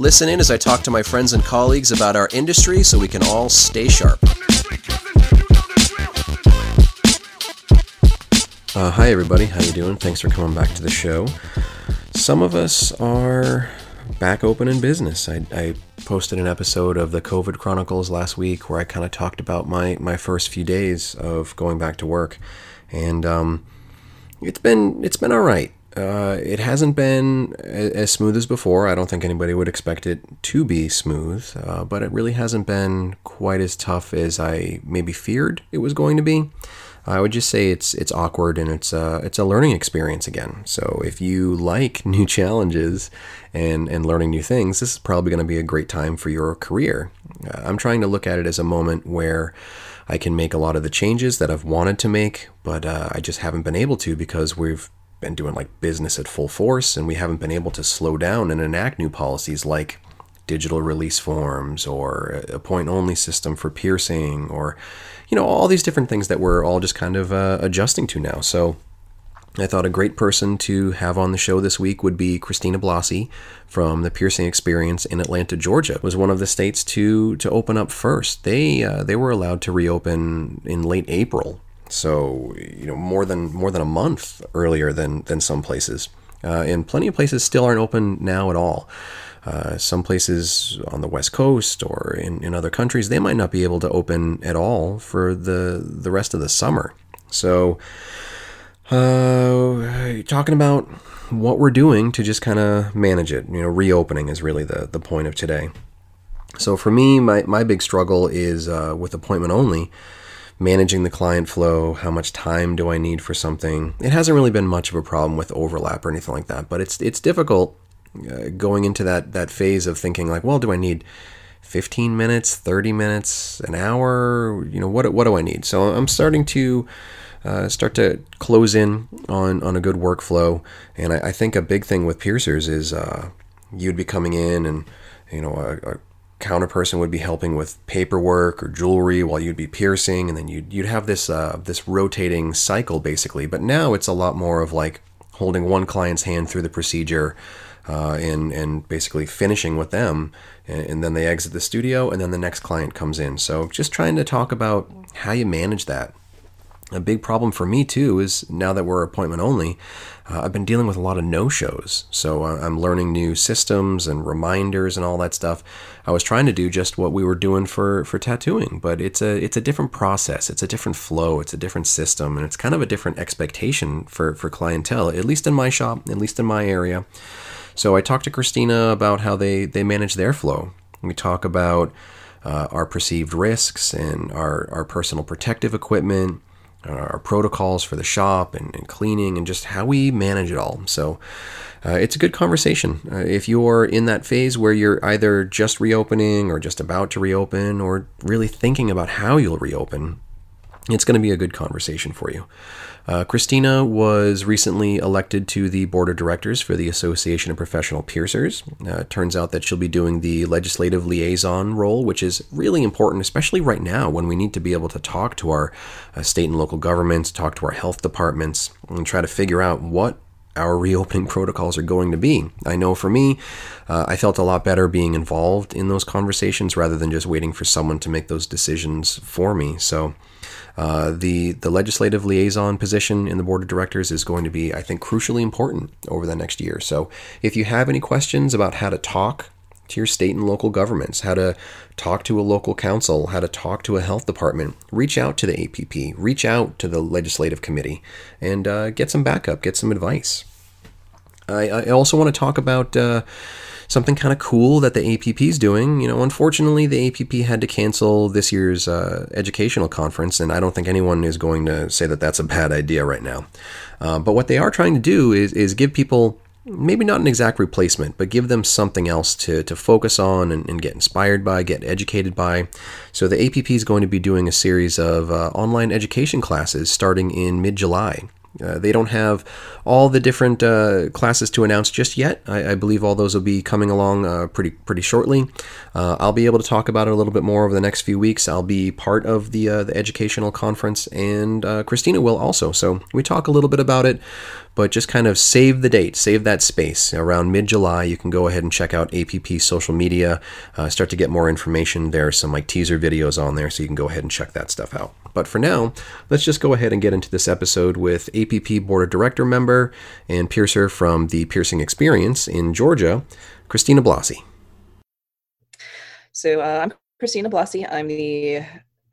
Listen in as I talk to my friends and colleagues about our industry so we can all stay sharp. Uh, hi, everybody. How you doing? Thanks for coming back to the show. Some of us are back open in business. I, I posted an episode of the COVID Chronicles last week where I kind of talked about my my first few days of going back to work, and um, it's been it's been all right. Uh, it hasn't been as smooth as before. I don't think anybody would expect it to be smooth, uh, but it really hasn't been quite as tough as I maybe feared it was going to be. I would just say it's it's awkward and it's a it's a learning experience again. So if you like new challenges and and learning new things, this is probably going to be a great time for your career. Uh, I'm trying to look at it as a moment where I can make a lot of the changes that I've wanted to make, but uh, I just haven't been able to because we've been doing like business at full force and we haven't been able to slow down and enact new policies like digital release forms or a point only system for piercing or you know all these different things that we're all just kind of uh, adjusting to now so I thought a great person to have on the show this week would be Christina Blasi from the Piercing Experience in Atlanta, Georgia. It was one of the states to to open up first. They uh, they were allowed to reopen in late April so you know more than more than a month earlier than than some places, uh, and plenty of places still aren't open now at all. Uh, some places on the west coast or in, in other countries they might not be able to open at all for the the rest of the summer. So, uh, talking about what we're doing to just kind of manage it. You know, reopening is really the the point of today. So for me, my my big struggle is uh, with appointment only managing the client flow, how much time do I need for something. It hasn't really been much of a problem with overlap or anything like that, but it's it's difficult uh, going into that that phase of thinking like, well, do I need 15 minutes, 30 minutes, an hour? You know, what what do I need? So I'm starting to uh, start to close in on on a good workflow, and I, I think a big thing with piercers is uh, you'd be coming in and you know a, a counter person would be helping with paperwork or jewelry while you'd be piercing, and then you'd you'd have this uh, this rotating cycle basically. But now it's a lot more of like holding one client's hand through the procedure. Uh, and and basically finishing with them, and, and, then they exit the studio, and then the next client comes in. So just trying to talk about how you manage that a big problem for me too is now that we're appointment only, uh, I've been dealing with a lot of no shows. So uh, I'm learning new systems and reminders and all that stuff. I was trying to do just what we were doing for, for tattooing, but it's a it's a different process. It's a different flow. It's a different system, and it's kind of a different expectation for for clientele. At least in my shop, at least in my area. So I talked to Christina about how they they manage their flow. We talk about uh, our perceived risks and our our personal protective equipment our protocols for the shop and, and, cleaning and just how we manage it all. So uh, it's a good conversation. Uh, if you're in that phase where you're either just reopening or just about to reopen or really thinking about how you'll reopen, it's going to be a good conversation for you. Uh, Christina was recently elected to the board of directors for the Association of Professional Piercers. Uh, turns out that she'll be doing the legislative liaison role, which is really important, especially right now when we need to be able to talk to our uh, state and local governments, talk to our health departments, and try to figure out what our reopening protocols are going to be. I know for me, uh, I felt a lot better being involved in those conversations rather than just waiting for someone to make those decisions for me. So, uh, the the legislative liaison position in the board of directors is going to be, I think, crucially important over the next year. So, if you have any questions about how to talk to your state and local governments, how to talk to a local council, how to talk to a health department, reach out to the APP, reach out to the legislative committee, and uh, get some backup, get some advice. I, I also want to talk about. Uh, something kind of cool that the APP is doing. You know, unfortunately, the APP had to cancel this year's uh, educational conference, and I don't think anyone is going to say that that's a bad idea right now. Uh, but what they are trying to do is, is give people maybe not an exact replacement, but give them something else to, to focus on and, and get inspired by, get educated by. So the APP is going to be doing a series of uh, online education classes starting in mid July. Uh, they don't have all the different uh, classes to announce just yet. I, I, believe all those will be coming along uh, pretty pretty shortly. Uh, I'll be able to talk about it a little bit more over the next few weeks. I'll be part of the uh, the educational conference, and uh, Christina will also. So we talk a little bit about it but just kind of save the date, save that space. Around mid July, you can go ahead and check out APP social media, uh, start to get more information. There are some like teaser videos on there, so you can go ahead and check that stuff out. But for now, let's just go ahead and get into this episode with APP Board of Director member and piercer from the Piercing Experience in Georgia, Christina Blasi. So uh, I'm Christina Blasi. I'm the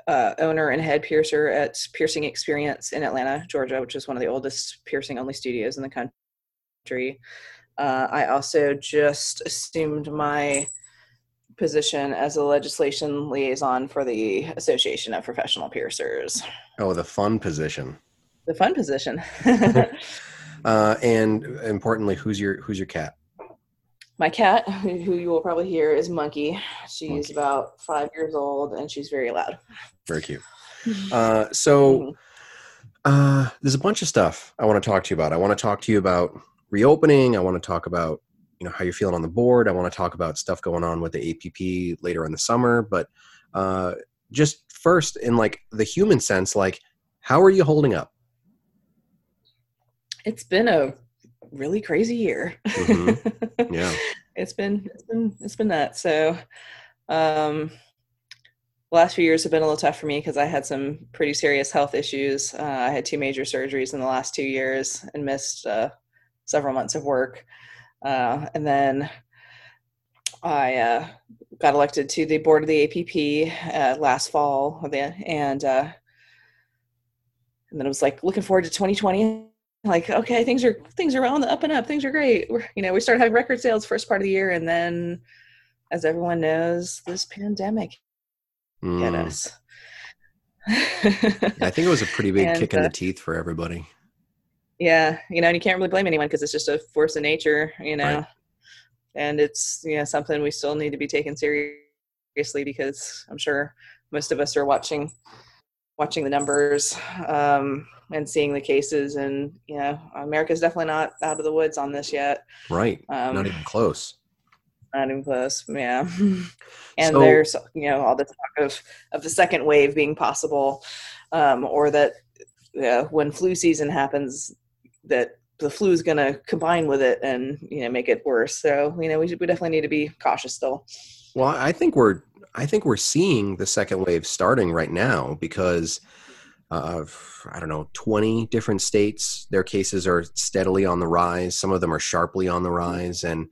uh, owner and head piercer at Piercing Experience in Atlanta, Georgia, which is one of the oldest piercing only studios in the country. Uh, I also just assumed my position as a legislation liaison for the Association of Professional Piercers. Oh, the fun position. The fun position. uh, and importantly, who's your who's your cat? My cat, who you will probably hear, is Monkey. She's Monkey. about five years old and she's very loud. Very cute. Uh, so, mm-hmm. uh, there's a bunch of stuff I want to talk to you about. I want to talk to you about reopening. I want to talk about you know how you're feeling on the board. I want to talk about stuff going on with the APP later in the summer. But uh, just first, in like the human sense, like how are you holding up? It's been a really crazy year. Mm-hmm. Yeah. it's been it's been it's been that. So um the last few years have been a little tough for me because I had some pretty serious health issues. Uh, I had two major surgeries in the last two years and missed uh, several months of work. Uh, and then I uh, got elected to the board of the APP uh, last fall, and uh, and then I was like looking forward to 2020 like okay things are things are on the up and up things are great We're, you know we started having record sales first part of the year and then as everyone knows this pandemic mm. hit us i think it was a pretty big and, kick in uh, the teeth for everybody yeah you know and you can't really blame anyone because it's just a force of nature you know right. and it's you know something we still need to be taken seriously because i'm sure most of us are watching watching the numbers um, and seeing the cases and you know america's definitely not out of the woods on this yet. Right. Um, not even close. not even close yeah. And so, there's you know all the talk of of the second wave being possible um, or that yeah, when flu season happens that the flu is going to combine with it and you know make it worse. So you know we, should, we definitely need to be cautious still. Well i think we're i think we're seeing the second wave starting right now because of I don't know 20 different states. Their cases are steadily on the rise. Some of them are sharply on the rise, and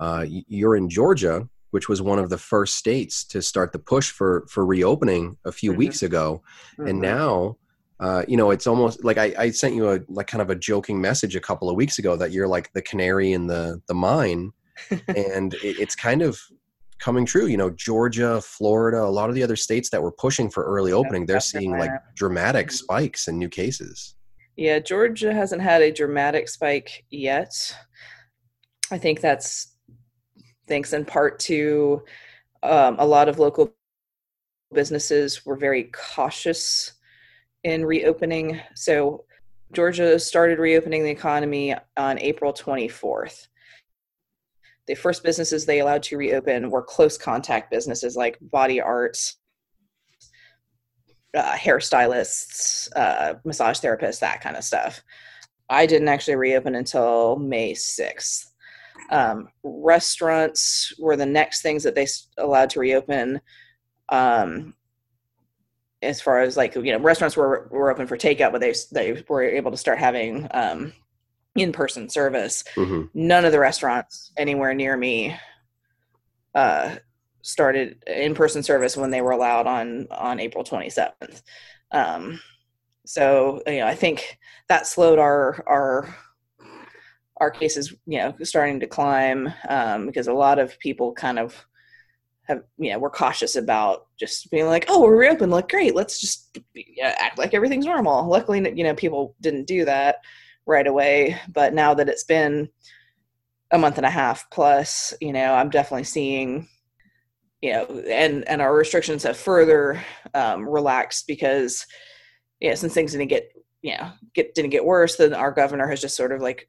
uh, you're in Georgia, which was one of the first states to start the push for for reopening a few mm-hmm. weeks ago, mm-hmm. and now. Uh, you know, it's almost like I, I sent you a like kind of a joking message a couple of weeks ago that you're like the canary in the the mine, and it, it's kind of coming true. You know, Georgia, Florida, a lot of the other states that were pushing for early opening, they're seeing like dramatic mm-hmm. spikes in new cases. Yeah, Georgia hasn't had a dramatic spike yet. I think that's thanks in part to um, a lot of local businesses were very cautious in reopening. So Georgia started reopening the economy on April 24th the first businesses they allowed to reopen were close contact businesses like body arts, uh, hairstylists, uh, massage therapists, that kind of stuff. I didn't actually reopen until May 6th. Um, restaurants were the next things that they allowed to reopen. Um, as far as like you know, restaurants were were open for takeout, but they they were able to start having um, in-person service mm-hmm. none of the restaurants anywhere near me uh, started in-person service when they were allowed on on april 27th um, so you know i think that slowed our our our cases you know starting to climb um, because a lot of people kind of have you know we're cautious about just being like oh we're reopened like great let's just act like everything's normal. Luckily you know people didn't do that right away. But now that it's been a month and a half plus, you know, I'm definitely seeing, you know, and and our restrictions have further um, relaxed because, yeah, you know, since things didn't get, you know, get didn't get worse, then our governor has just sort of like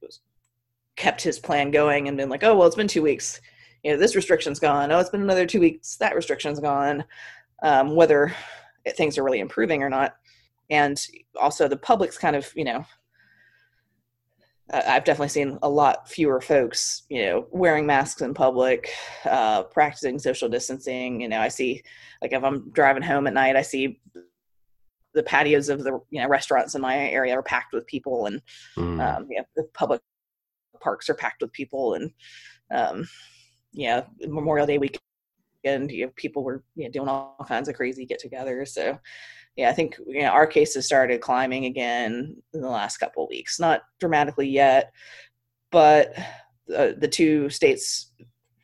kept his plan going and been like, oh well, it's been two weeks, you know, this restriction's gone. Oh, it's been another two weeks, that restriction's gone. Um, whether things are really improving or not, and also the public's kind of, you know I've definitely seen a lot fewer folks, you know, wearing masks in public, uh, practicing social distancing. You know, I see, like, if I'm driving home at night, I see the patios of the you know restaurants in my area are packed with people, and mm. um, yeah, the public parks are packed with people, and um, yeah, Memorial Day weekend, you know, people were you know, doing all kinds of crazy get-togethers. So yeah, I think you know our cases started climbing again in the last couple of weeks. Not dramatically yet, but uh, the two states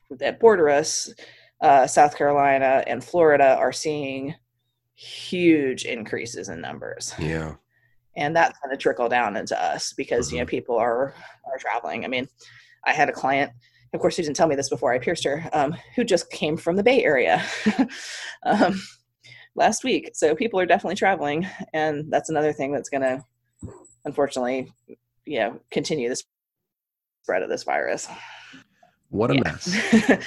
that border us, uh, South Carolina and Florida, are seeing huge increases in numbers. Yeah, and that's going to trickle down into us because mm-hmm. you know mm-hmm. people are are traveling. I mean, I had a client. Of course, she didn't tell me this before I pierced her. Um, who just came from the Bay Area. um, last week. So people are definitely traveling, and that's another thing that's going to, unfortunately, you know, continue the spread of this virus. What a yeah. mess.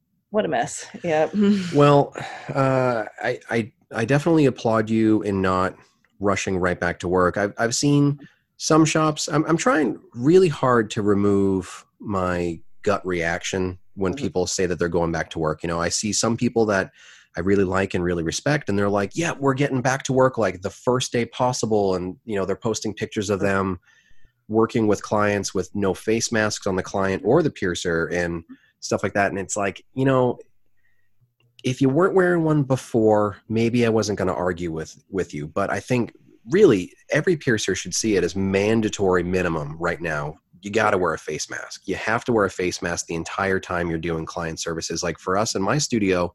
what a mess. Yeah. well, uh, I, I I definitely applaud you in not rushing right back to work. I've I've seen some shops. I'm I'm trying really hard to remove my gut reaction when mm-hmm. people say that they're going back to work. You know, I see some people that I really like and really respect. And they're like, yeah, we're getting back to work like the first day possible. And, you know, they're posting pictures of them working with clients with no face masks on the client or the piercer and stuff like that. And it's like, you know, if you weren't wearing one before, maybe I wasn't going to argue with with you. But I think really every piercer should see it as mandatory minimum right now. You got to wear a face mask. You have to wear a face mask the entire time you're doing client services. Like for us in my studio,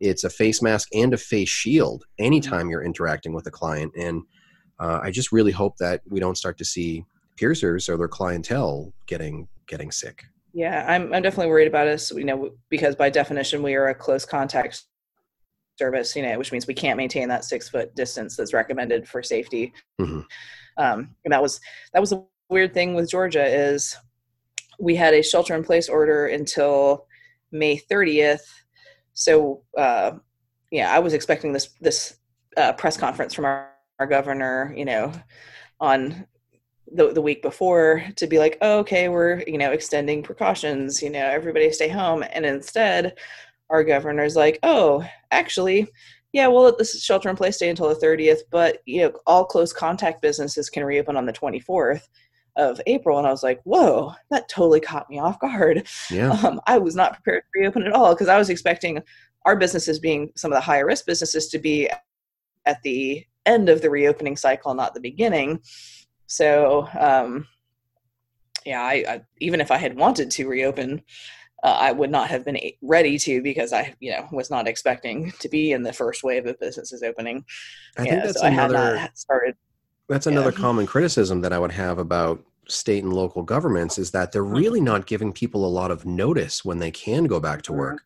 it's a face mask and a face shield anytime mm-hmm. you're interacting with a client. And uh, I just really hope that we don't start to see piercers or their clientele getting getting sick. Yeah, I'm I'm definitely worried about us. You know, because by definition we are a close contact service. You know, which means we can't maintain that six foot distance that's recommended for safety. Mm-hmm. Um, and that was that was a weird thing with Georgia is we had a shelter in place order until May 30th so uh, yeah, I was expecting this this uh, press conference from our, our governor, you know, on the, the week before to be like, oh, okay, we're, you know, extending precautions, you know, everybody stay home. And instead, our governor's like, oh, actually, yeah, we'll let this shelter in place stay until the 30th, but, you know, all close contact businesses can reopen on the 24th of April, and I was like, "Whoa, that totally caught me off guard." Yeah, um, I was not prepared to reopen at all because I was expecting our businesses, being some of the higher risk businesses, to be at the end of the reopening cycle, not the beginning. So, um, yeah, I, I, even if I had wanted to reopen, uh, I would not have been ready to because I, you know, was not expecting to be in the first wave of businesses opening. I think that's so another. I had not started that's another yeah. common criticism that I would have about state and local governments is that they're mm-hmm. really not giving people a lot of notice when they can go back to mm-hmm. work.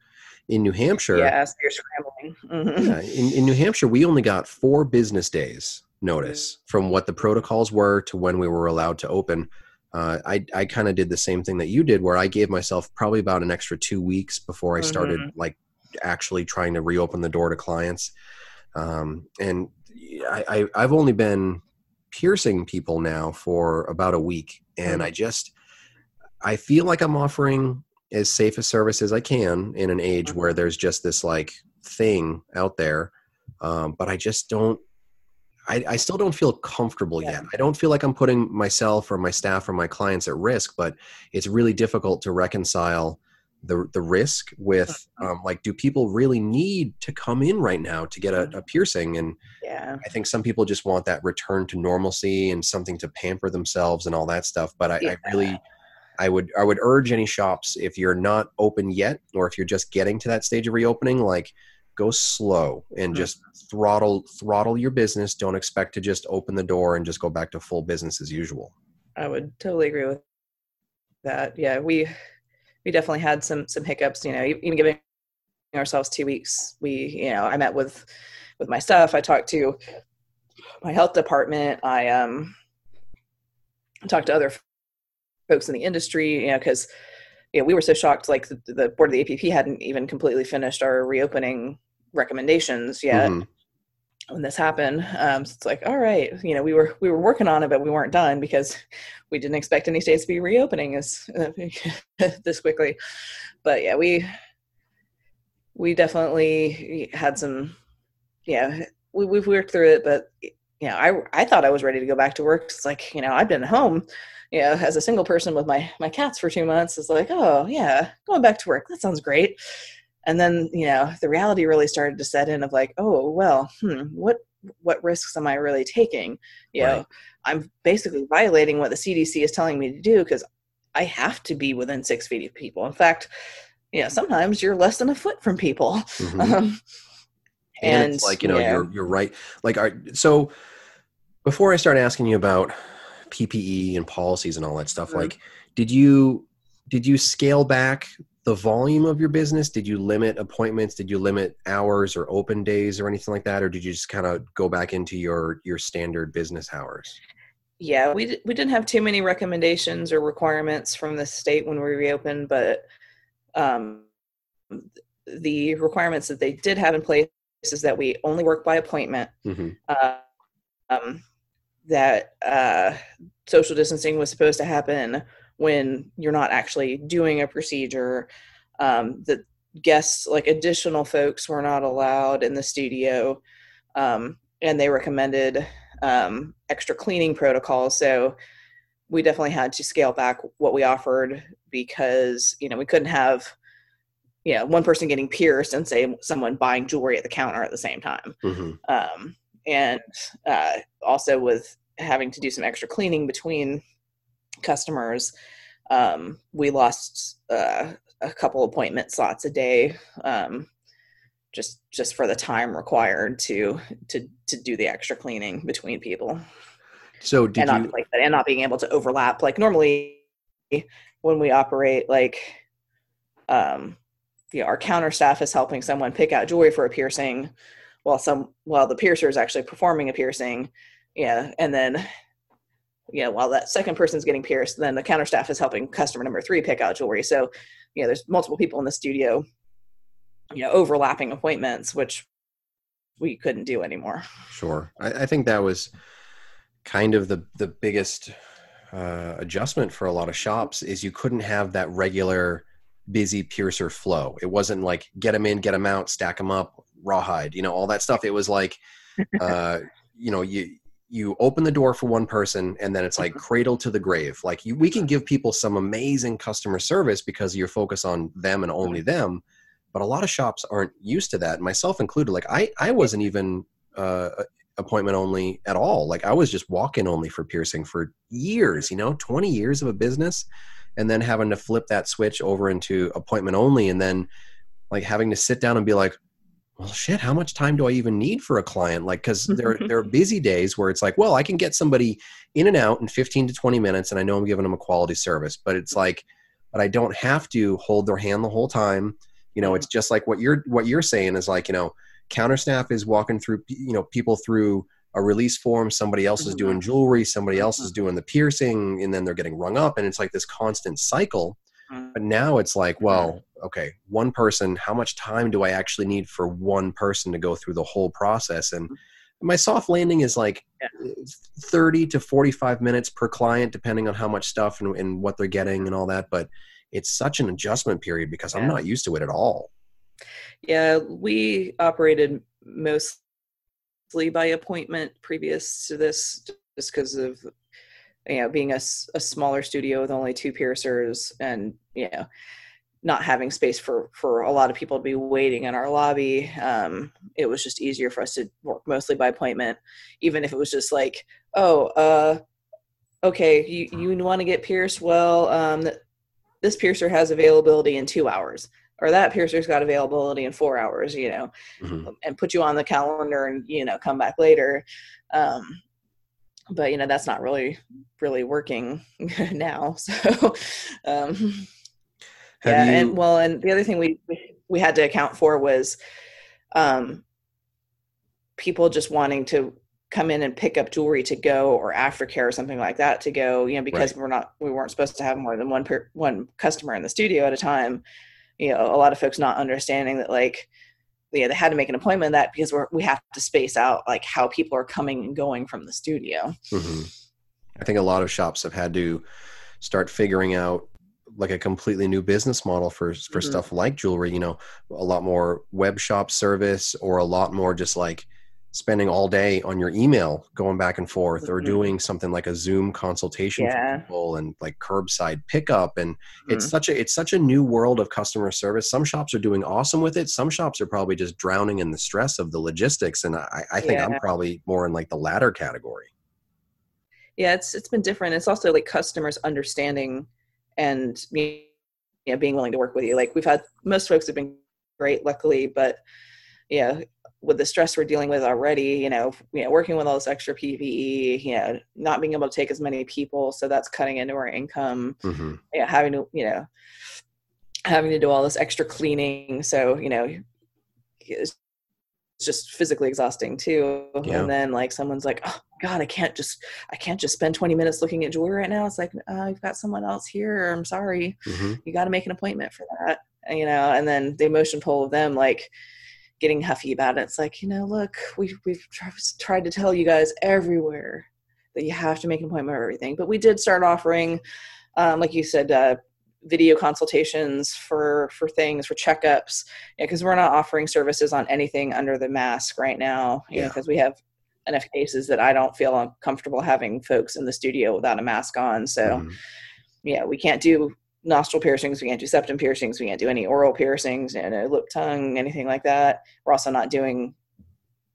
In New Hampshire, yes, you're scrambling. Mm-hmm. Yeah, in, in New Hampshire, we only got four business days notice mm-hmm. from what the protocols were to when we were allowed to open. Uh, I I kind of did the same thing that you did, where I gave myself probably about an extra two weeks before I started mm-hmm. like actually trying to reopen the door to clients. Um, and I, I have only been piercing people now for about a week and i mm. just i feel like i'm offering as safe a service as i can in an age where mm-hmm. there's just this like thing out there um, but i just don't I, I, still don't feel comfortable yeah. yet. I don't feel like I'm putting myself or my staff or my clients at risk, but it's really difficult to reconcile the the risk with mm-hmm. um, like do people really need to come in right now to get a, a, piercing and yeah i think some people just want that return to normalcy and something to pamper themselves and all that stuff but I, yeah. I really i would i would urge any shops if you're not open yet or if you're just getting to that stage of reopening like go slow and mm-hmm. just throttle throttle your business don't expect to just open the door and just go back to full business as usual i would totally agree with that yeah we we definitely had some some hiccups. You know, even giving ourselves two weeks, we you know I met with with my stuff. I talked to my health department. I um talked to other folks in the industry. You know, because you know, we were so shocked. Like the, the board of the APP hadn't even completely finished our reopening recommendations yet. Mm-hmm when this happened. Um, so it's like, all right, you know, we were we were working on it, but we weren't done because we didn't expect any states to be reopening as uh, this quickly. But yeah, we we definitely had some, yeah, we we've worked through it, but you know, I I thought I was ready to go back to work. It's like, you know, I've been home, you know, as a single person with my my cats for two months. It's like, oh yeah, going back to work. That sounds great and then you know the reality really started to set in of like oh well hmm, what what risks am i really taking you right. know i'm basically violating what the cdc is telling me to do because i have to be within six feet of people in fact you know sometimes you're less than a foot from people mm-hmm. um, and, and, it's like you know yeah. you're you're right like are, so before i start asking you about ppe and policies and all that stuff mm-hmm. like did you did you scale back the volume of your business? Did you limit appointments? Did you limit hours or open days or anything like that, or did you just kind of go back into your your standard business hours? Yeah, we we didn't have too many recommendations or requirements from the state when we reopened, but um, the requirements that they did have in place is that we only work by appointment. Mm-hmm. Uh, um, that uh, social distancing was supposed to happen when you're not actually doing a procedure um, that guests like additional folks were not allowed in the studio um, and they recommended um, extra cleaning protocols so we definitely had to scale back what we offered because you know we couldn't have you know one person getting pierced and say someone buying jewelry at the counter at the same time mm-hmm. um, and uh, also with having to do some extra cleaning between customers, um, we lost uh, a couple appointment slots a day, um, just just for the time required to to to do the extra cleaning between people. So did and you not, like and not being able to overlap like normally when we operate like um you know, our counter staff is helping someone pick out jewelry for a piercing while some while the piercer is actually performing a piercing yeah and then you know, while that second person's getting pierced, then the counter staff is helping customer number three pick out jewelry. So, you know, there's multiple people in the studio, you know, overlapping appointments, which we couldn't do anymore. Sure. I, I think that was kind of the, the biggest uh, adjustment for a lot of shops is you couldn't have that regular busy piercer flow. It wasn't like get them in, get them out, stack them up, rawhide, you know, all that stuff. It was like, uh, you know, you, you open the door for one person and then it's like mm-hmm. cradle to the grave. Like you, we can give people some amazing customer service because you're focused on them and only them but a lot of shops aren't used to that myself included. Like i i wasn't even uh, appointment only at all. Like i was just walk-in only for piercing for years you know 20 years of a business and then having to flip that switch over into appointment only and then like having to sit down and be like well shit how much time do i even need for a client like because there, there are busy days where it's like well i can get somebody in and out in 15 to 20 minutes and i know i'm giving them a quality service but it's like but i don't have to hold their hand the whole time you know it's just like what you're what you're saying is like you know counter staff is walking through you know people through a release form somebody else is doing mm-hmm. jewelry somebody else is mm-hmm. doing the piercing and then they're getting rung up and it's like this constant cycle. But now it's like well okay, one person, how much time do I actually need for one person to go through the whole process? And my soft landing is like yeah. 30 to 45 minutes per client, depending on how much stuff and, and, what they're getting and all that. But it's such an adjustment period because. I'm not used to it at all. Yeah, we operated mostly by appointment previous to this just because of you know being a, a smaller studio with only two piercers and you know not having space for for a lot of people to be waiting in our lobby um, it was just easier for us to work mostly by appointment even if it was just like oh uh, okay you you want to get pierced well um, this piercer has availability in two hours or that piercer's got availability in four hours you know mm-hmm. and put you on the calendar and you know come back later um, but you know that's not really really working now so um, Have yeah, you- and well, and the other thing we we had to account for was um, people just wanting to come in and pick up jewelry to go or aftercare or something like that to go. You know, because Right. we're not we weren't supposed to have more than one per, one customer in the studio at a time. You know, a lot of folks not understanding that like. Yeah, they had to make an appointment that because we're, we have to space out like how people are coming and going from the studio. hmm I think a lot of shops have had to start figuring out like a completely new business model for for Mhm. stuff like jewelry. You know, a lot more web shop service, or a lot more just like spending all day on your email, going back and forth, or Mhm. doing something like a Zoom consultation Yeah. for people, and like curbside pickup. And it's Mhm. such a it's such a new world of customer service. Some shops are doing awesome with it. Some shops are probably just drowning in the stress of the logistics. And I, I think I'm probably more in like the latter category. yeah it's it's been different it's also like customers understanding and you know being willing to work with you like we've had most folks have been great luckily but yeah with the stress we're dealing with already you know you know working with all this extra ppe you know not being able to take as many people so that's cutting into our income. Hmm yeah having to you know having to do all this extra cleaning so you know it's just physically exhausting too. Yeah. and then like someone's like oh god i can't just i can't just spend 20 minutes looking at jewelry right now. It's like uh, i've got someone else here. I'm sorry. Hmm you got to make an appointment for that you know and then the emotion pull of them like getting huffy about it it's like you know look we, we've tr- tried to tell you guys everywhere that you have to make an appointment for everything but we did start offering um, like you said uh, video consultations for for things for checkups because we're not offering services on anything under the mask right now know Yeah. because we have enough cases that i don't feel uncomfortable having folks in the studio without a mask on so Mhm. yeah, we can't do nostril piercings, we can't do septum piercings, we can't do any oral piercings, and no lip tongue, anything like that. We're also not doing,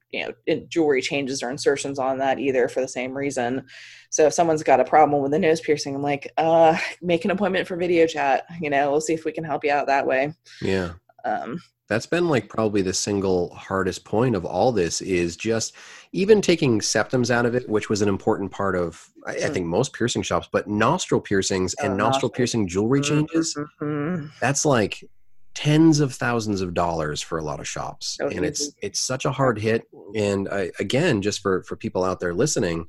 you know, jewelry changes or insertions on that either for the same reason. So if someone's got a problem with a nose piercing, I'm like, uh, make an appointment for video chat. You know, we'll see if we can help you out that way. Yeah. Um, That's been like probably the single hardest point of all this is just even taking septums out of it, which was an important part of I, I Mm. think most piercing shops, but nostril piercings and Oh, nostril nostril. piercing jewelry changes, mhm. that's like tens of thousands of dollars for a lot of shops. Oh, and it's it's such a hard hit. And I, again, just for for people out there listening,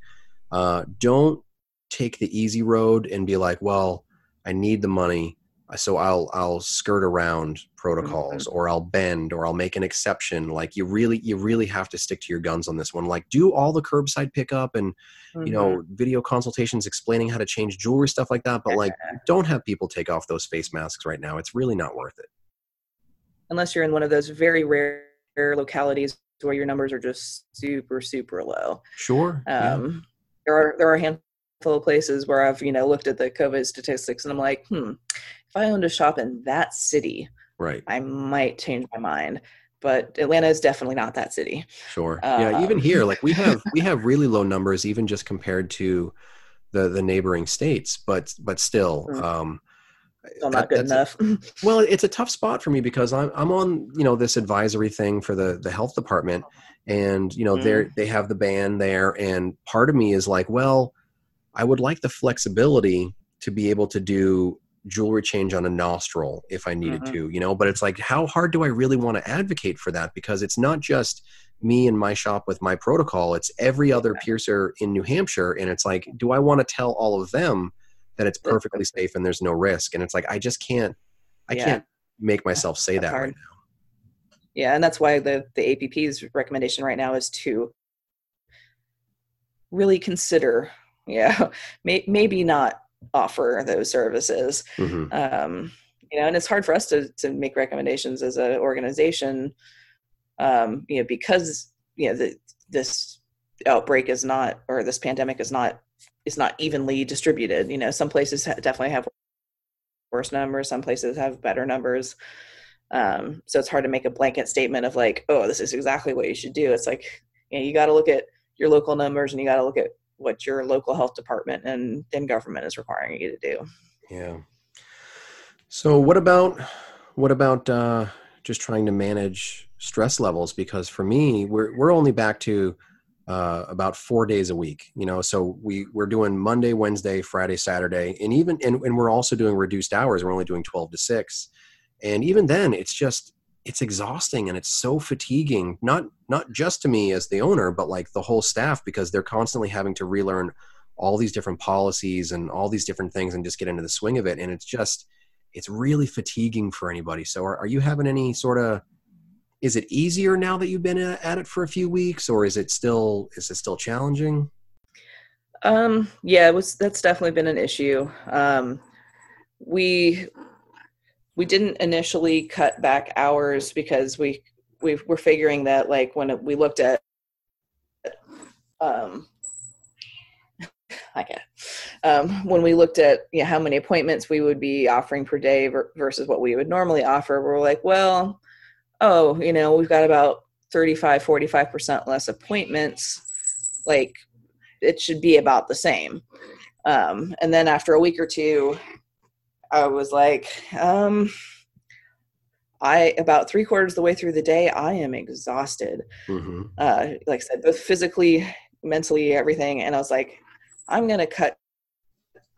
uh, don't take the easy road and be like, well, I need the money, so I'll I'll skirt around protocols or I'll bend or I'll make an exception. Like you really you really have to stick to your guns on this one. Like do all the curbside pickup and you Mhm. know video consultations explaining how to change jewelry stuff like that. But like don't have people take off those face masks right now. It's really not worth it. unless you're in one of those very rare localities where your numbers are just super super low. Sure. yeah. Um, There are there are a handful of places where I've you know looked at the COVID statistics and I'm like, hmm, if I owned a shop in that city, Right. I might change my mind. But Atlanta is definitely not that city. Sure. yeah. Even Um, here, like we have we have really low numbers, even just compared to the the neighboring states. But but still, Mm. um, Still that- not good that's- enough. Well, it's a tough spot for me because I'm I'm on you know this advisory thing for the the health department, and you know Mm. they they have the ban there, and part of me is like, well, I would like the flexibility to be able to do jewelry change on a nostril if I needed Mhm. to, you know. But it's like, how hard do I really want to advocate for that? Because it's not just me and my shop with my protocol; it's every other piercer in New Hampshire, and it's like, do I want to tell all of them? that it's perfectly safe and there's no risk and it's like i just can't i Yeah. can't make myself say That's that hard. right now Yeah, and that's why the the APP's recommendation right now is to really consider, yeah, may, maybe not offer those services. Mhm. Um, you know, and it's hard for us to to make recommendations as an organization, um, you know, because you know the, this outbreak is not or this pandemic is not is not evenly distributed. You know, some places ha- definitely have worse numbers, some places have better numbers. Um, so it's hard to make a blanket statement of like, oh, this is exactly what you should do. It's like, you know, you got to look at your local numbers and you got to look at what your local health department and then government is requiring you to do. yeah so what about what about uh just trying to manage stress levels because for me we're we're only back to uh, about four days a week. You know, so we we're doing Monday, Wednesday, Friday, Saturday, and even and, and we're also doing reduced hours. We're only doing twelve to six, and even then, it's just it's exhausting and it's so fatiguing. Not not just to me as the owner, but like the whole staff because they're constantly having to relearn all these different policies and all these different things and just get into the swing of it. And it's just it's really fatiguing for anybody. So are, are you having any sort of is it easier now that you've been at it for a few weeks or is it still is it still challenging um yeah it was that's definitely been an issue um we we didn't initially cut back hours because we we were figuring that like when we looked at um I get um, when we looked at you know, how many appointments we would be offering per day versus what we would normally offer, we're like, well, oh, you know, we've got about 35, 45% less appointments. Like it should be about the same. Um, and then after a week or two, I was like, um, I about three quarters of the way through the day, I am exhausted. Mm-hmm. Uh, like I said, both physically, mentally, everything. And I was like, I'm gonna cut.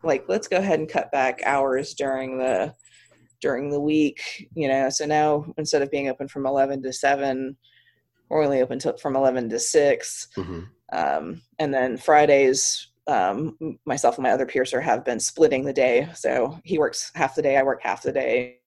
Like, let's go ahead and cut back hours during the during the week, you know. So now instead of being open from 11 to 7, we're only open to, from 11 to 6. Mm-hmm. Um, and then Fridays, um, myself and my other piercer have been splitting the day. So he works half the day, I work half the day.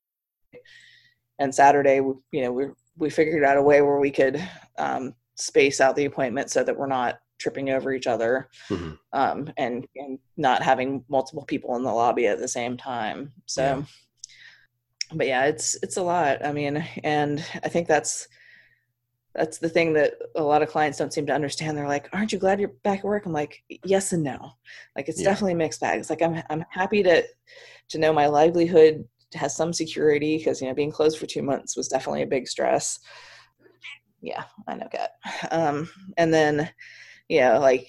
And Saturday, you know, we we figured out a way where we could um, space out the appointment so that we're not tripping over each other mm-hmm. um, and, and not having multiple people in the lobby at the same time. So yeah but yeah, it's it's a lot. I mean, and I think that's that's the thing that a lot of clients don't seem to understand. They're like, "Aren't you glad you're back at work?" I'm like, "Yes and no." Like it's yeah. definitely mixed bags. Like I'm I'm happy to to know my livelihood has some security because you know being closed for two months was definitely a big stress. Yeah, I know, Kat. Um, and then, yeah, like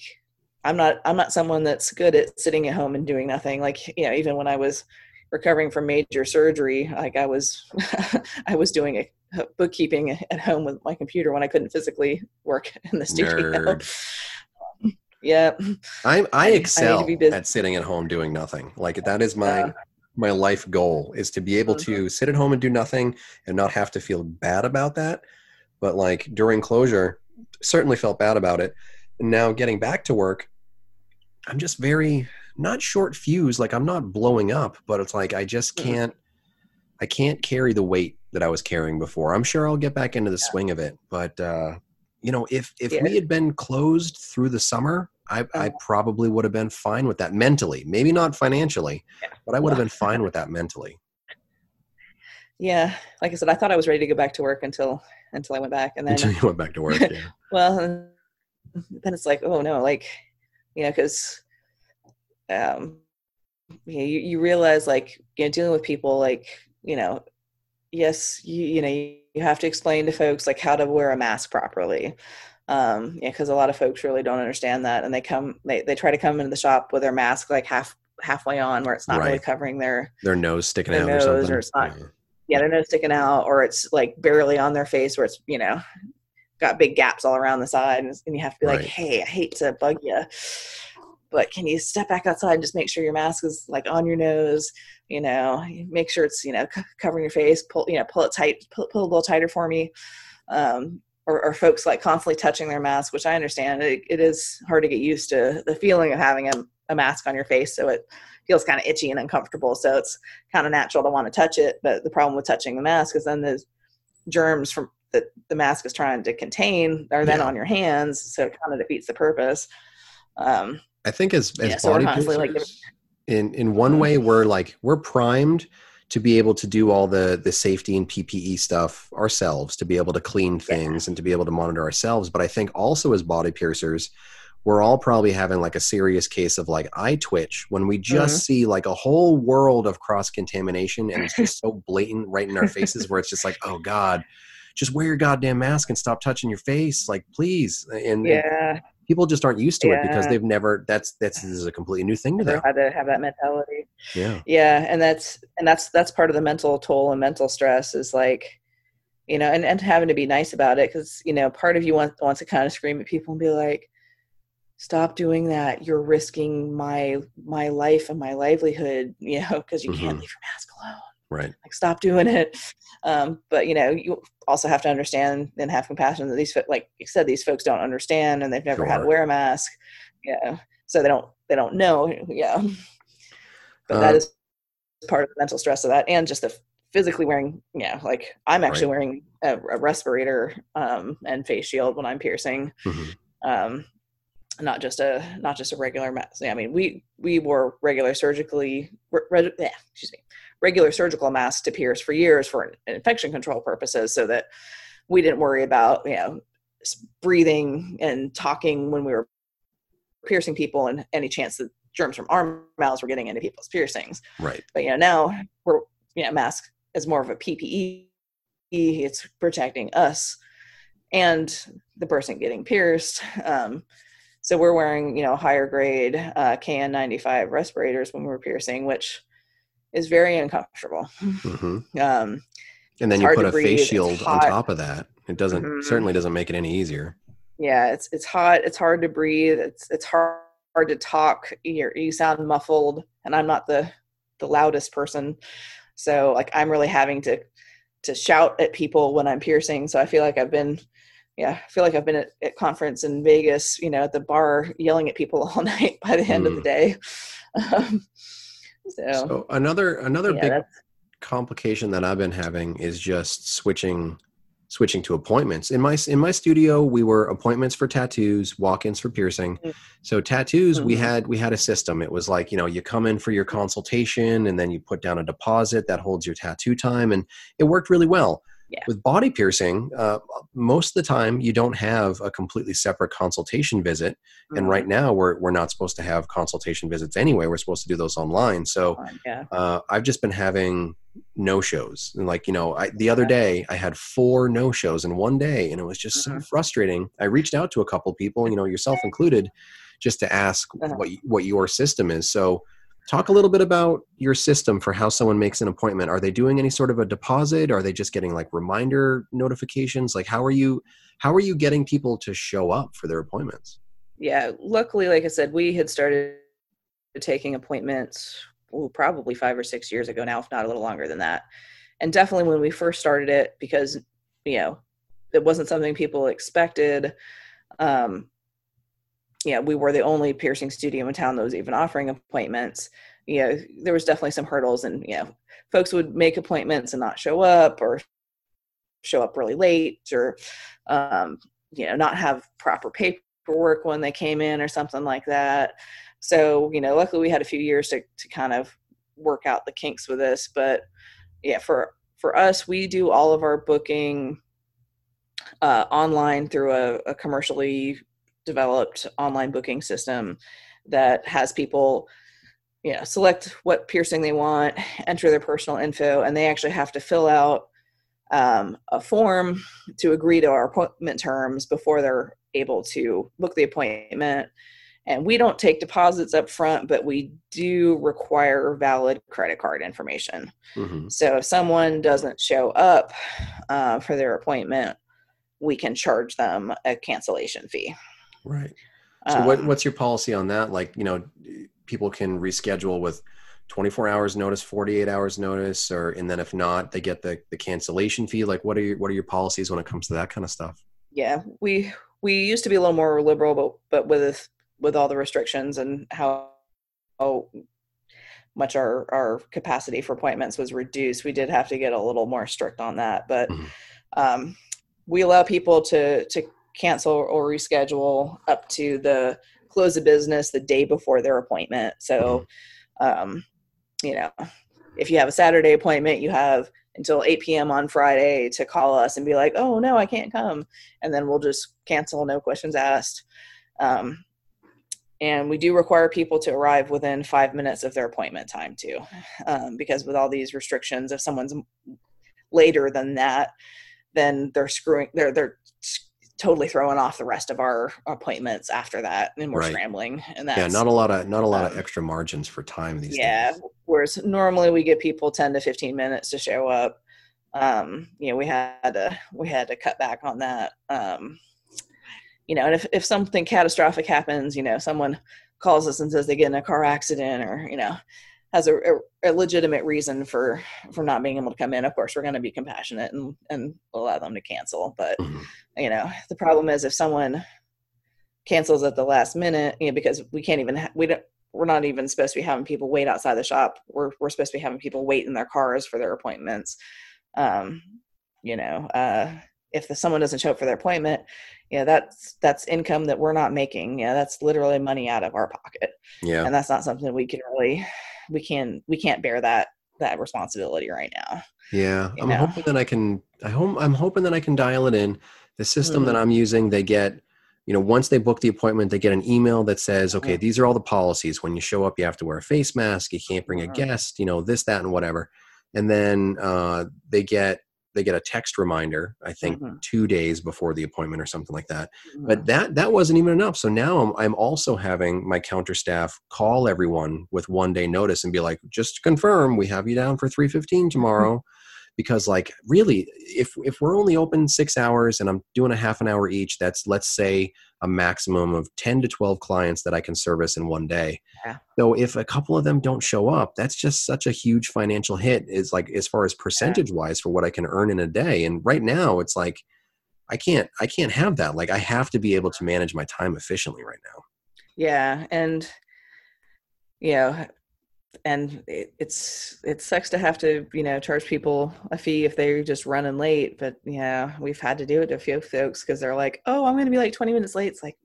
I'm not I'm not someone that's good at sitting at home and doing nothing. Like you know, even when I was recovering from major surgery like i was i was doing a, bookkeeping at home with my computer when i couldn't physically work in the studio. Yeah i i excel I at sitting at home doing nothing. Like that is my uh, my life goal is to be able mm-hmm. to sit at home and do nothing and not have to feel bad about that. But like during closure certainly felt bad about it. And now getting back to work i'm just very not short fuse like i'm not blowing up but it's like i just mm-hmm. can't i can't carry the weight that i was carrying before i'm sure i'll get back into the yeah. swing of it but uh you know if if yeah. we had been closed through the summer I, I uh-huh. probably would have been fine with that mentally maybe not financially yeah. but i would have been fine with that mentally yeah like i said i thought i was ready to go back to work until until i went back and then until you went back to work yeah. well then it's like oh no like you know because um, you, know, you, you realize like you know dealing with people like you know yes you, you know you, you have to explain to folks like how to wear a mask properly um yeah because a lot of folks really don't understand that and they come they, they try to come into the shop with their mask like half halfway on where it's not right. really covering their their nose sticking their out nose, or something or it's not yeah. yeah their nose sticking out or it's like barely on their face where it's you know got big gaps all around the side and, and you have to be right. like hey i hate to bug you but can you step back outside and just make sure your mask is like on your nose? You know make sure it's you know c- covering your face pull you know pull it tight pull, pull a little tighter for me. Um, or, or, folks like constantly touching their mask which i understand it, it is hard to get used to the feeling of having a, a mask on your face so it feels kind of itchy and uncomfortable so it's kind of natural to want to touch it but the problem with touching the mask is then the germs from that the mask is trying to contain are then yeah. on your hands so it kind of defeats the purpose. Um, I think as as yeah, so body piercers, like, in in one way we're like we're primed to be able to do all the the safety and PPE stuff ourselves, to be able to clean things yeah. and to be able to monitor ourselves. But I think also as body piercers, we're all probably having like a serious case of like eye twitch when we just mm-hmm. see like a whole world of cross contamination and it's just so blatant right in our faces where it's just like, oh God, just wear your goddamn mask and stop touching your face. Like, please. And, yeah. And people just aren't used to yeah. it because they've never that's that's this is a completely new thing to them. Had to have that mentality. Yeah. Yeah. And that's and that's that's part of the mental toll and mental stress is like you know, and, and having to be nice about it because, you know, part of you wants, wants to kind of scream at people and be like, stop doing that you're risking my my life and my livelihood you know because you mm-hmm. can't leave your mask alone right. Like stop doing it. Um, but you know you also have to understand and have compassion that these like you said these folks don't understand and they've never sure. had to wear a mask. Yeah. So they don't they don't know. Yeah. But uh, that is part of the mental stress of that and just the physically wearing yeah like i'm actually right. wearing a, a, respirator um, and face shield when i'm piercing. Mm-hmm. um, not just a not just a regular mask. I mean we we wore regular surgically re, yeah, excuse me regular surgical masks to pierce for years for infection control purposes so that we didn't worry about you know breathing and talking when we were piercing people and any chance that germs from our mouths were getting into people's piercings. Right. But you know, now we're you know, mask is more of a PPE. It's protecting us and the person getting pierced. Um, so we're wearing, you know, higher grade uh, KN95 respirators when we're piercing, which is very uncomfortable. Mm-hmm. Um, and then you put a breathe. face shield on top of that. It doesn't mm-hmm. certainly doesn't make it any easier. Yeah, it's it's hot. It's hard to breathe. It's it's hard hard to talk. you you sound muffled, and I'm not the the loudest person, so like I'm really having to to shout at people when I'm piercing. So I feel like I've been, yeah, I feel like I've been at, at conference in Vegas, you know, at the bar yelling at people all night by the end mm. of the hmm. day. Um, so, so, another another yeah, big complication that I've been having is just switching switching to appointments. In my in my studio, we were appointments for tattoos, walk-ins for piercing. Mm. So tattoos, mm-hmm. we had we had a system. It was like you know you come in for your consultation, and then you put down a deposit that holds your tattoo time, and it worked really well. Yeah. With body piercing, uh, most of the time you don't have a completely separate consultation visit. Mm-hmm. And right now we're we're not supposed to have consultation visits anyway. We're supposed to do those online. So yeah. uh, I've just been having no shows. And like you know, I, the other day I had four no shows in one day, and it was just mm-hmm. so frustrating. I reached out to a couple people, you know, yourself included, just to ask uh-huh. what what your system is. So talk a little bit about your system for how someone makes an appointment. Are they doing any sort of a deposit? Are they just getting like reminder notifications? Like how are you how are you getting people to show up for their appointments? Yeah luckily like i said we had started taking appointments ooh, probably five or six years ago now if not a little longer than that. And definitely when we first started it because you know it wasn't something people expected um, yeah, we were the only piercing studio in town that was even offering appointments. You know, there was definitely some hurdles, and you know, folks would make appointments and not show up, or show up really late, or um, you know, not have proper paperwork when they came in, or something like that. So, you know, luckily we had a few years to to kind of work out the kinks with this, but yeah, for for us, we do all of our booking uh, online through a, a commercially developed online booking system that has people you know select what piercing they want enter their personal info and they actually have to fill out um, a form to agree to our appointment terms before they're able to book the appointment. And we don't take deposits up front but we do require valid credit card information. Mm-hmm. so if someone doesn't show up uh, for their appointment we can charge them a cancellation fee Right. So um, what, what's your policy on that? Like, you know, people can reschedule with 24 hours notice, 48 hours notice, or, and then if not, they get the, the cancellation fee. Like what are your, what are your policies when it comes to that kind of stuff? Yeah, we, we used to be a little more liberal, but, but with, with all the restrictions and how, how much our, our capacity for appointments was reduced, we did have to get a little more strict on that. But, mm-hmm. um, we allow people to, to cancel or reschedule up to the close of business the day before their appointment. So, mm-hmm. um, you know, if you have a Saturday appointment, you have until 8 p.m. on Friday to call us and be like, oh, no, I can't come. And then we'll just cancel, no questions asked. Um, and we do require people to arrive within five minutes of their appointment time, too, um, because with all these restrictions, if someone's later than that, then they're screwing, they're, they're totally throwing off the rest of our appointments after that and we're right. scrambling and that's yeah not a lot of not a lot um, of extra margins for time these yeah, days yeah whereas normally we get people 10 to 15 minutes to show up um you know we had to we had to cut back on that um you know, and if, if something catastrophic happens, you know, someone calls us and says they get in a car accident or, you know, has a, a, a legitimate reason for for not being able to come in. Of course we're going to be compassionate and and allow them to cancel but Mhm. you know the problem is if someone cancels at the last minute you know because we can't even ha- we don't we're not even supposed to be having people wait outside the shop. We're we're supposed to be having people wait in their cars for their appointments. Um you know uh if the, someone doesn't show up for their appointment you know that's that's income that we're not making. Yeah that's literally money out of our pocket. Yeah. and that's not something we can really we can we can't bear that that responsibility right now Yeah, you I'm know? hoping that I can. I hope I'm hoping that I can dial it in. The system that Mhm. I'm using, they get, you know, once they book the appointment, they get an email that says, okay, Mhm. these are all the policies. When you show up, you have to wear a face mask. You can't bring a Mhm. guest. You know, this, that, and whatever. And then uh, they get they get a text reminder. I think Mhm. two days before the appointment or something like that. Mm-hmm. But that that wasn't even enough. So now I'm, I'm also having my counter staff call everyone with one day notice and be like, just confirm, we have you down for 315 tomorrow. Because like really, if if we're only open six hours and I'm doing a half an hour each, that's let's say a maximum of 10 to 12 clients that I can service in one day. Yeah. So if a couple of them don't show up, that's just such a huge financial hit is like as far as percentage wise for what I can earn in a day. And right now it's like I can't I can't have that. Like I have to be able to manage my time efficiently right now. yeah and you know and it, it's it sucks to have to you know charge people a fee if they're just running late but yeah we've had to do it to a few folks because they're like oh i'm going to be like 20 minutes late it's like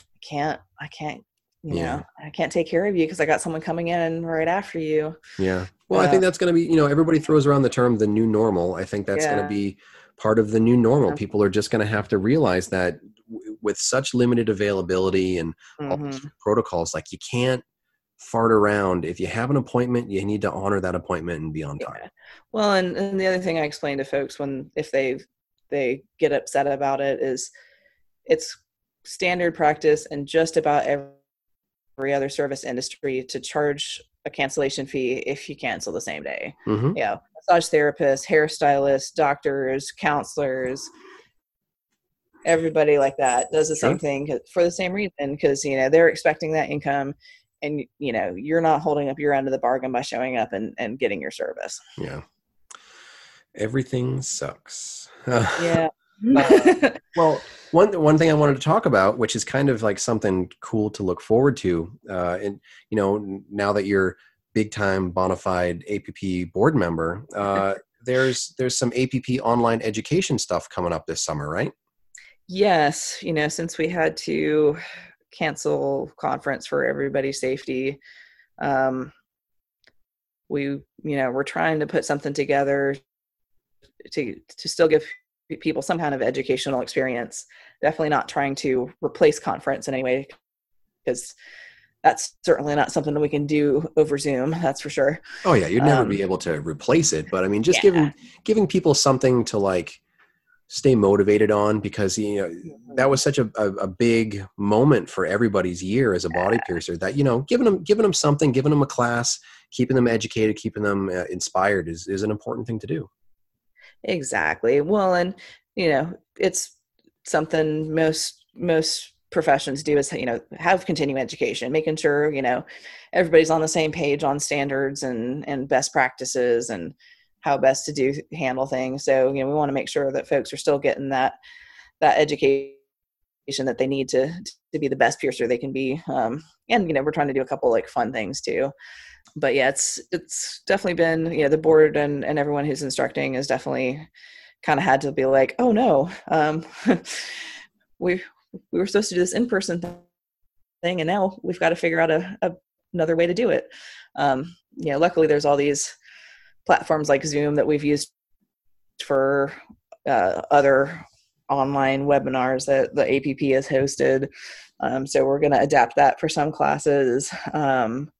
i can't i can't you Yeah. know i can't take care of you because i got someone coming in right after you Yeah. Well, I think that's going to be, you know, everybody throws around the term the new normal. I think that's gonna be part of the new normal. Yeah. People are just going to have to realize that w- with such limited availability and all Mhm. these protocols, like you can't fart around. If you have an appointment, you need to honor that appointment and be on time. Yeah. Well, and, and the other thing I explain to folks when if they they get upset about it is it's standard practice and just about every, every other service industry to charge a cancellation fee if you cancel the same day. hmm Yeah, massage therapists, hairstylists, doctors, counselors, everybody like that does the Sure. same thing for the same reason because you know they're expecting that income and you know you're not holding up your end of the bargain by showing up and, and getting your service Yeah. Everything sucks. yeah Well, one one thing I wanted to talk about, which is kind of like something cool to look forward to, uh, and you know, now that you're big time bona fide APP board member, uh, there's there's some APP online education stuff coming up this summer, right? yes you know since we had to cancel conference for everybody's safety. Um we you know we're trying to put something together to to still give people some kind of educational experience. Definitely not trying to replace conference in any way because that's certainly not something that we can do over zoom that's for sure. Oh yeah, you'd never Um, be able to replace it, but I mean, just yeah. giving giving people something to like stay motivated on because you know that was such a, a, a big moment for everybody's year as a body piercer that you know giving them giving them something giving them a class keeping them educated keeping them uh, inspired is, is an important thing to do. Exactly. Well, and you know, it's something most most professions do is you know have continuing education, making sure you know everybody's on the same page on standards and and best practices and how best to do handle things. So you know, we want to make sure that folks are still getting that that education that they need to to be the best piercer they can be. Um, and you know, we're trying to do a couple like fun things too but yeah, it's it's definitely been you know the board and and everyone who's instructing has definitely kind of had to be like, oh no, um, we we were supposed to do this in person thing, and now we've got to figure out a, a another way to do it. Um, you know, luckily there's all these platforms like Zoom that we've used for uh, other online webinars that the APP has hosted. Um, so we're going to adapt that for some classes. Um,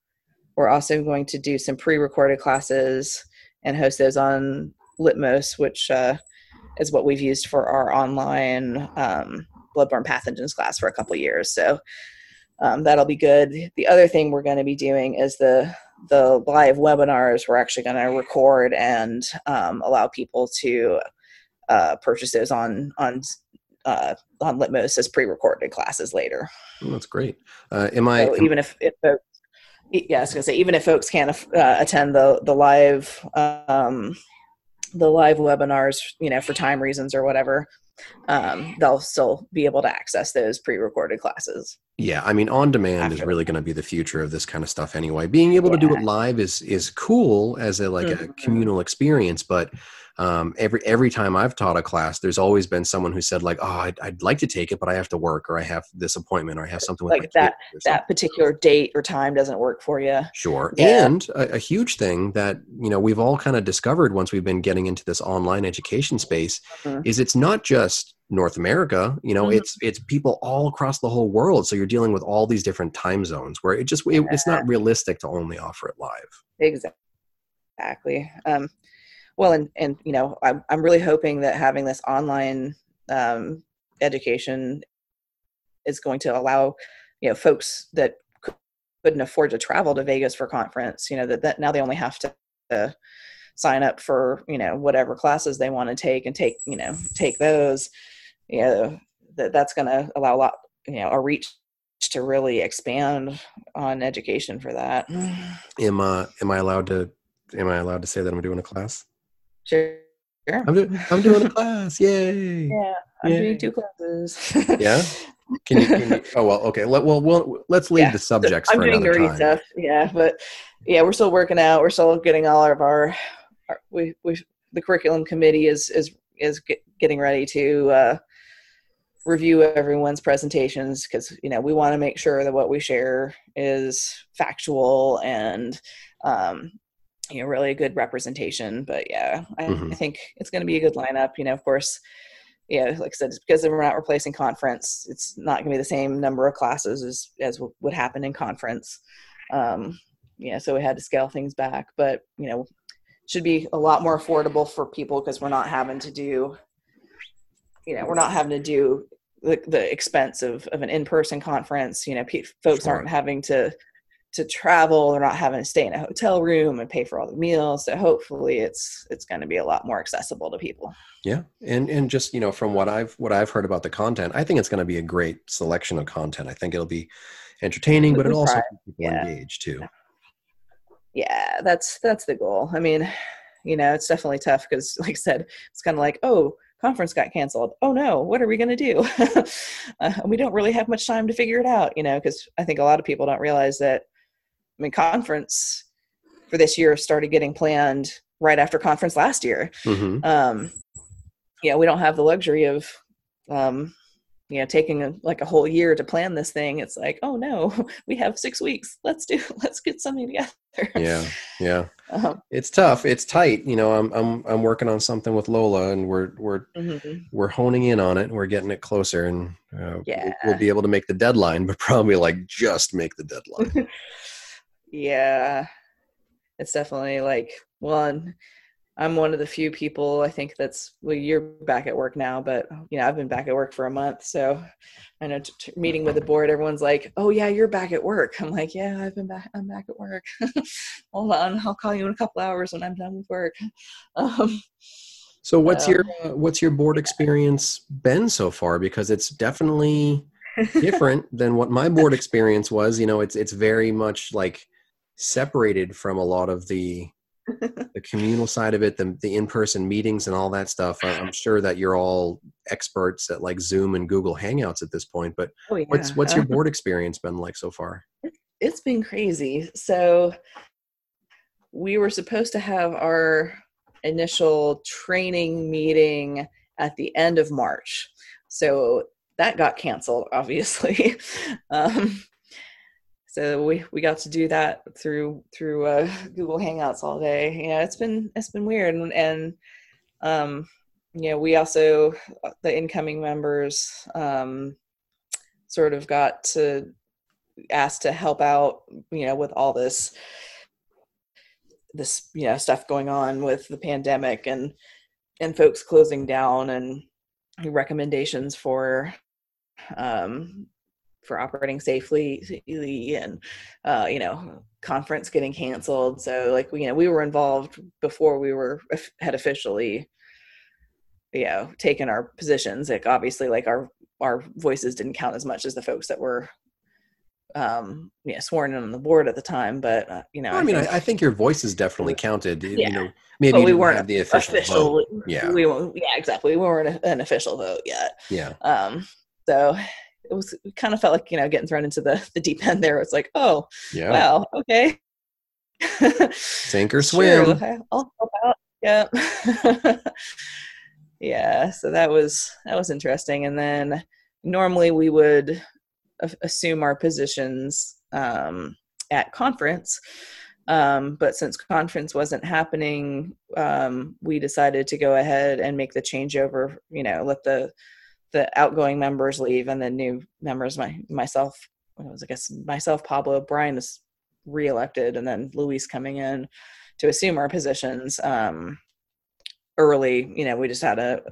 we're also going to do some pre-recorded classes and host those on Litmos, which uh, is what we've used for our online um, bloodborne pathogens class for a couple years. So um, that'll be good. The other thing we're going to be doing is the the live webinars. We're actually going to record and um, allow people to uh, purchase those on on uh, on Litmos as pre-recorded classes later. Oh, that's great. Uh, am I? So even if, if folks, yeah, I was gonna say even if folks can't uh, attend the the live um, the live webinars, you know, for time reasons or whatever, um, they'll still be able to access those pre-recorded classes. Yeah, I mean, on demand is really going to be the future of this kind of stuff anyway. Being able yeah. to do it live is is cool as a like mm-hmm. a communal experience, but um, every every time I've taught a class, there's always been someone who said like, "Oh, I'd, I'd like to take it, but I have to work, or I have this appointment, or I have something with like that that particular date or time doesn't work for you." Sure, yeah. and a, a, huge thing that you know we've all kind of discovered once we've been getting into this online education space mm-hmm. is it's not just North America. You know, mm-hmm. it's it's people all across the whole world. So you're dealing with all these different time zones where it just it, it's not realistic to only offer it live. Exactly. Um, well and and you know i'm, I'm really hoping that having this online um, education is going to allow you know folks that couldn't afford to travel to vegas for conference you know that, that now they only have to uh, sign up for you know whatever classes they want to take and take you know take those you know that that's going to allow a lot you know a reach to really expand on education for that am uh am i allowed to am i allowed to say that i'm doing a class Sure. I'm, do- I'm doing a class. Yay. Yeah, I'm Yay. doing two classes. yeah. Can you, can you, Oh well, okay. Let, well, well, let's leave yeah. the subjects. I'm doing nerdy time. stuff. Yeah, but yeah, we're still working out. We're still getting all of our, our we we the curriculum committee is is is get, getting ready to uh, review everyone's presentations because you know we want to make sure that what we share is factual and um, you know really a good representation. But yeah i, mm-hmm. I think it's going to be a good lineup. You know of course yeah like i said because we're not replacing conference it's not going to be the same number of classes as as would happen in conference. Um yeah so we had to scale things back but you know should be a lot more affordable for people because we're not having to do you know we're not having to do the, the expense of, of an in-person conference you know pe- folks sure. aren't having to to travel they're not having to stay in a hotel room and pay for all the meals so hopefully it's it's going to be a lot more accessible to people. Yeah and and just you know from what i've what i've heard about the content i think it's going to be a great selection of content. I think it'll be entertaining but it also people yeah. engaged too. Yeah that's that's the goal. I mean you know it's definitely tough because like i said it's kind of like oh conference got canceled oh no what are we going to do uh, we don't really have much time to figure it out you know because i think a lot of people don't realize that I mean, conference for this year started getting planned right after conference last year. Mm-hmm. Um, yeah, we don't have the luxury of, um, you know, taking a, like a whole year to plan this thing. It's like, oh no, we have six weeks. Let's do, let's get something together. yeah, yeah. Um, it's tough. It's tight. You know, I'm I'm I'm working on something with Lola, and we're we're mm-hmm. we're honing in on it. and We're getting it closer, and uh, yeah, we'll, we'll be able to make the deadline, but probably like just make the deadline. yeah it's definitely like one i'm one of the few people i think that's well you're back at work now but you know i've been back at work for a month so i know t- t- meeting with the board everyone's like oh yeah you're back at work. I'm like yeah i've been back i'm back at work. Hold on i'll call you in a couple hours when i'm done with work. Um, so what's your uh, what's your board experience been so far? Because it's definitely different than what my board experience was you know it's it's very much like separated from a lot of the the communal side of it, the, the in-person meetings and all that stuff. I'm sure that you're all experts at like Zoom and Google Hangouts at this point. But oh, yeah. what's what's your board experience been like so far? It's been crazy. So we were supposed to have our initial training meeting at the end of March. So that got canceled, obviously. um, so we we got to do that through through uh, Google Hangouts all day. Yeah, it's been it's been weird, and, and um, you know, we also the incoming members um, sort of got to asked to help out, you know, with all this this you know stuff going on with the pandemic and and folks closing down and recommendations for um, for operating safely and uh, you know conference getting canceled so like we you know we were involved before we were had officially you know taken our positions like obviously like our our voices didn't count as much as the folks that were um yeah sworn in on the board at the time but uh, you know I, mean, think, I, I think your voices definitely counted. You Yeah. know, maybe we weren't the official, vote. Yeah. we weren't yeah exactly we weren't an official vote yet Yeah, um so it was it kind of felt like you know getting thrown into the the deep end there it's like oh yeah. wow okay Sink or swim. I'll help out. Yeah. yeah. So that was that was interesting. And then normally we would assume our positions um, at conference. Um, but since conference wasn't happening, um, we decided to go ahead and make the changeover. You know, let the the outgoing members leave, and the new members, my myself, what was I guess myself, Pablo, Brian is reelected, and then Luis coming in to assume our positions um, early. You know, we just had a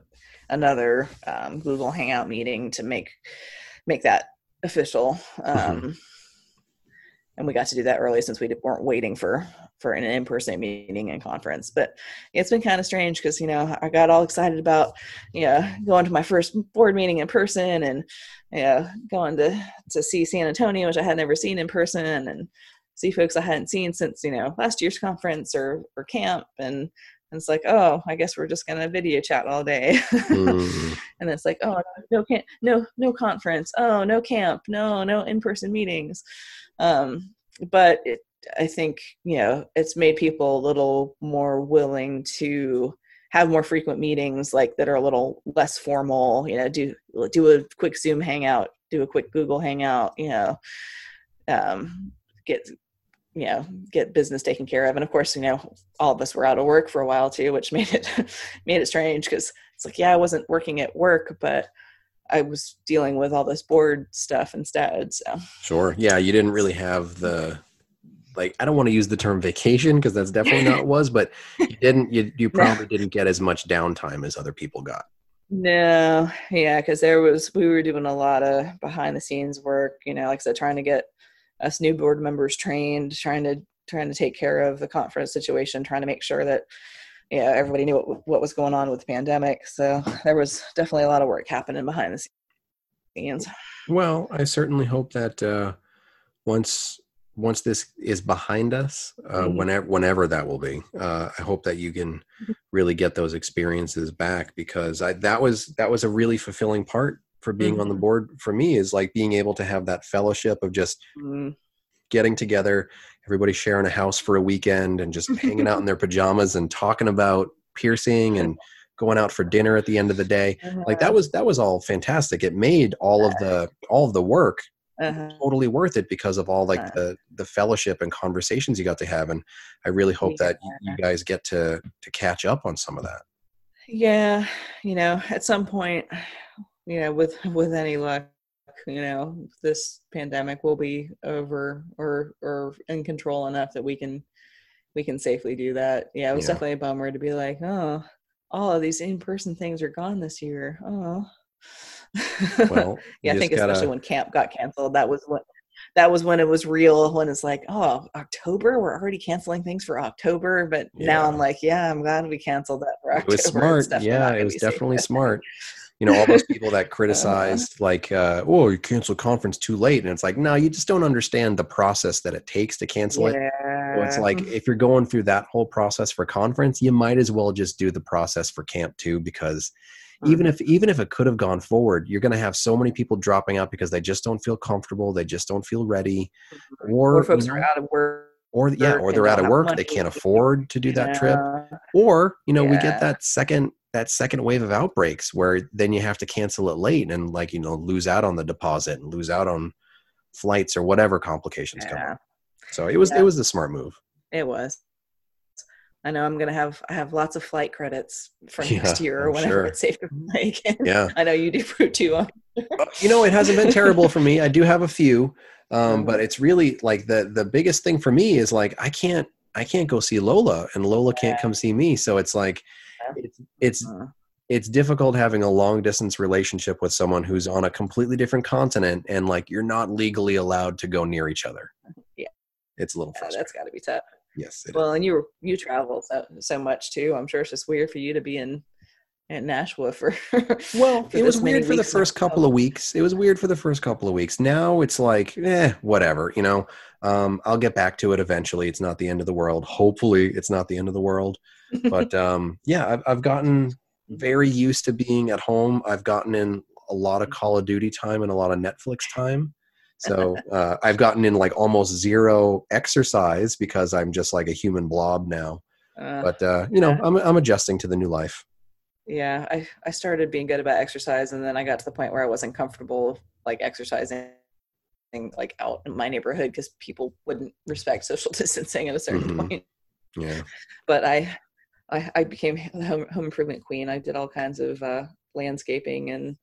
another um, Google Hangout meeting to make make that official, um, and we got to do that early since we weren't waiting for for an in person meeting and conference. But it's been kind of strange because you know I got all excited about you know going to my first board meeting in person and you know going to to see San Antonio, which I had never seen in person, and see folks I hadn't seen since you know last year's conference or or camp, and, and it's like, oh, I guess we're just gonna video chat all day, Mm, and it's like, oh, no camp, no no conference, oh, no camp, no no in person meetings, um, but it, I think you know it's made people a little more willing to have more frequent meetings like that are a little less formal you know do do a quick zoom hangout do a quick google hangout you know um, get you know get business taken care of. And of course you know all of us were out of work for a while too which made it made it strange because it's like yeah i wasn't working at work but i was dealing with all this board stuff instead so sure. Yeah, you didn't really have the like. I don't want to use the term vacation because that's definitely not what it was, but you didn't. You you probably didn't get as much downtime as other people got. no yeah because there was we were doing a lot of behind the scenes work you know like i said trying to get us new board members trained trying to trying to take care of the conference situation trying to make sure that yeah everybody knew what, what was going on with the pandemic so there was definitely a lot of work happening behind the scenes Well, I certainly hope that uh, once once this is behind us, uh, Mhm. whenever whenever that will be, uh, I hope that you can really get those experiences back because I, that was that was a really fulfilling part for being on the Mhm. board for me is like being able to have that fellowship of just Mm, getting together, everybody sharing a house for a weekend and just hanging out in their pajamas and talking about piercing and going out for dinner at the end of the day. Like that was that was all fantastic. It made all of the all of the work uh-huh. totally worth it because of all like Right. the the fellowship and conversations you got to have and i really hope that you guys get to to catch up on some of that yeah you know at some point you know with with any luck you know this pandemic will be over or or in control enough that we can we can safely do that. Yeah it was Yeah. definitely a bummer to be like oh all of these in-person things are gone this year. Oh. Well yeah i think gotta- especially when camp got canceled that was when that was when it was real when it's like oh october we're already canceling things for october but now i'm like yeah i'm glad we canceled that for it was smart. yeah it was definitely smart you know all those people that uh-huh. criticized like uh oh you canceled conference too late and it's like no you just don't understand the process that it takes to cancel it. Yeah. so it's like if you're going through that whole process for conference you might as well just do the process for camp too because even mm-hmm. if even if it could have gone forward you're going to have so many people dropping out because they just don't feel comfortable they just don't feel ready mm-hmm. or, or folks you are out of work or yeah or they're out of work money. they can't afford to do that trip or you know we get that second that second wave of outbreaks where then you have to cancel it late and like you know lose out on the deposit and lose out on flights or whatever complications come Yeah, up so it was Yeah. it was a smart move. It was. I know i'm gonna have i have lots of flight credits for Yeah, next year or I'm whenever sure. it's safe to fly again yeah. I know you do too Uh, you know it hasn't been terrible for me. I do have a few um, but Mhm. it's really like the the biggest thing for me is like i can't i can't go see lola and lola can't come see me. So it's like. It's it's uh, it's difficult having a long distance relationship with someone who's on a completely different continent and like you're not legally allowed to go near each other Yeah. it's a little yeah, that's got to be tough yes it is. well and you you travel so, so much too i'm sure it's just weird for you to be in at Nashua for Well, for it was weird for the in first couple of weeks. It was weird for the first couple of weeks. Now it's like, eh, whatever. You know, um, I'll get back to it eventually. It's not the end of the world. Hopefully, it's not the end of the world. But um, yeah, I've, I've gotten very used to being at home. I've gotten in a lot of Call of Duty time and a lot of Netflix time. So uh, I've gotten in like almost zero exercise because I'm just like a human blob now. Uh, But uh, you know, I'm I'm adjusting to the new life. yeah, I I started being good about exercise, and then I got to the point where I wasn't comfortable like exercising like out in my neighborhood because people wouldn't respect social distancing at a certain Mhm. point. Yeah. But I, I I became the home, home improvement queen. I did all kinds of uh, landscaping and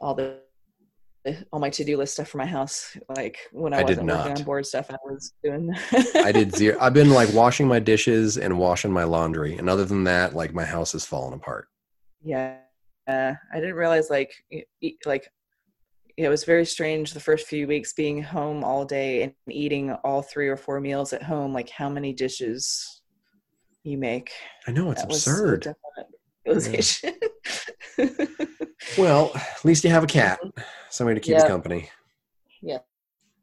all the all my to-do list stuff for my house. Like when I, I did wasn't working on board stuff, I was doing. I did zero. I've been like washing my dishes and washing my laundry, and other than that, like my house is falling apart. Yeah, uh, I didn't realize like e- like it was very strange the first few weeks being home all day and eating all three or four meals at home. Like how many dishes you make. I know it's That absurd. realization. Well, at least you have a cat, somebody to keep Yeah. you company. Yeah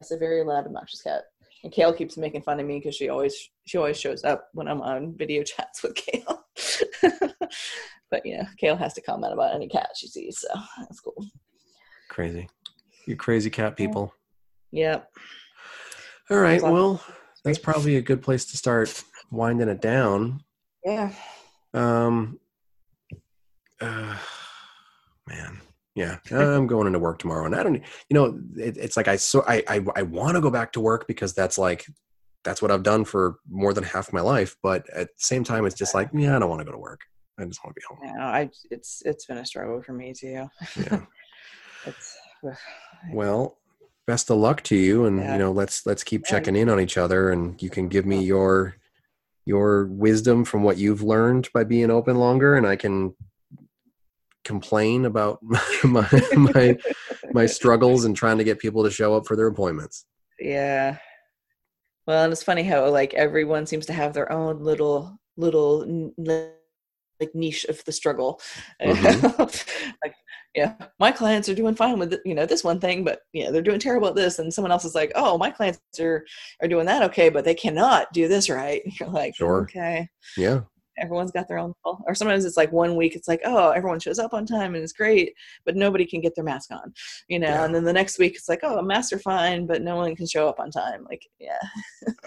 it's a very loud, obnoxious cat. And Kale keeps making fun of me because she always she always shows up when I'm on video chats with Kale. but you know, Kale has to comment about any cat she sees, so that's cool. Crazy, you crazy cat people. Yep. All right, well, that's probably a good place to start winding it down. Yeah. Um, uh, man, yeah, I'm going into work tomorrow, and I don't, you know, it, it's like I so I I, I want to go back to work because that's like that's what I've done for more than half my life, but at the same time, it's just like yeah, I don't want to go to work. I just want to be home. No, I it's it's been a struggle for me too. Yeah. It's Well, best of luck to you, and Yeah. you know, let's let's keep Yeah. checking in on each other, and you can give me your your wisdom from what you've learned by being open longer, and I can complain about my my my struggles and trying to get people to show up for their appointments. yeah. Well, and it's funny how like everyone seems to have their own little little n- like niche of the struggle. Mm-hmm. like, yeah, my clients are doing fine with it, you know this one thing, but yeah, they're doing terrible at this, and someone else is like, oh, my clients are are doing that okay, but they cannot do this right. You're like, Sure. okay. Yeah, everyone's got their own or sometimes it's like one week it's like oh everyone shows up on time and it's great but nobody can get their mask on you know Yeah. and then the next week it's like oh masks are fine but no one can show up on time like yeah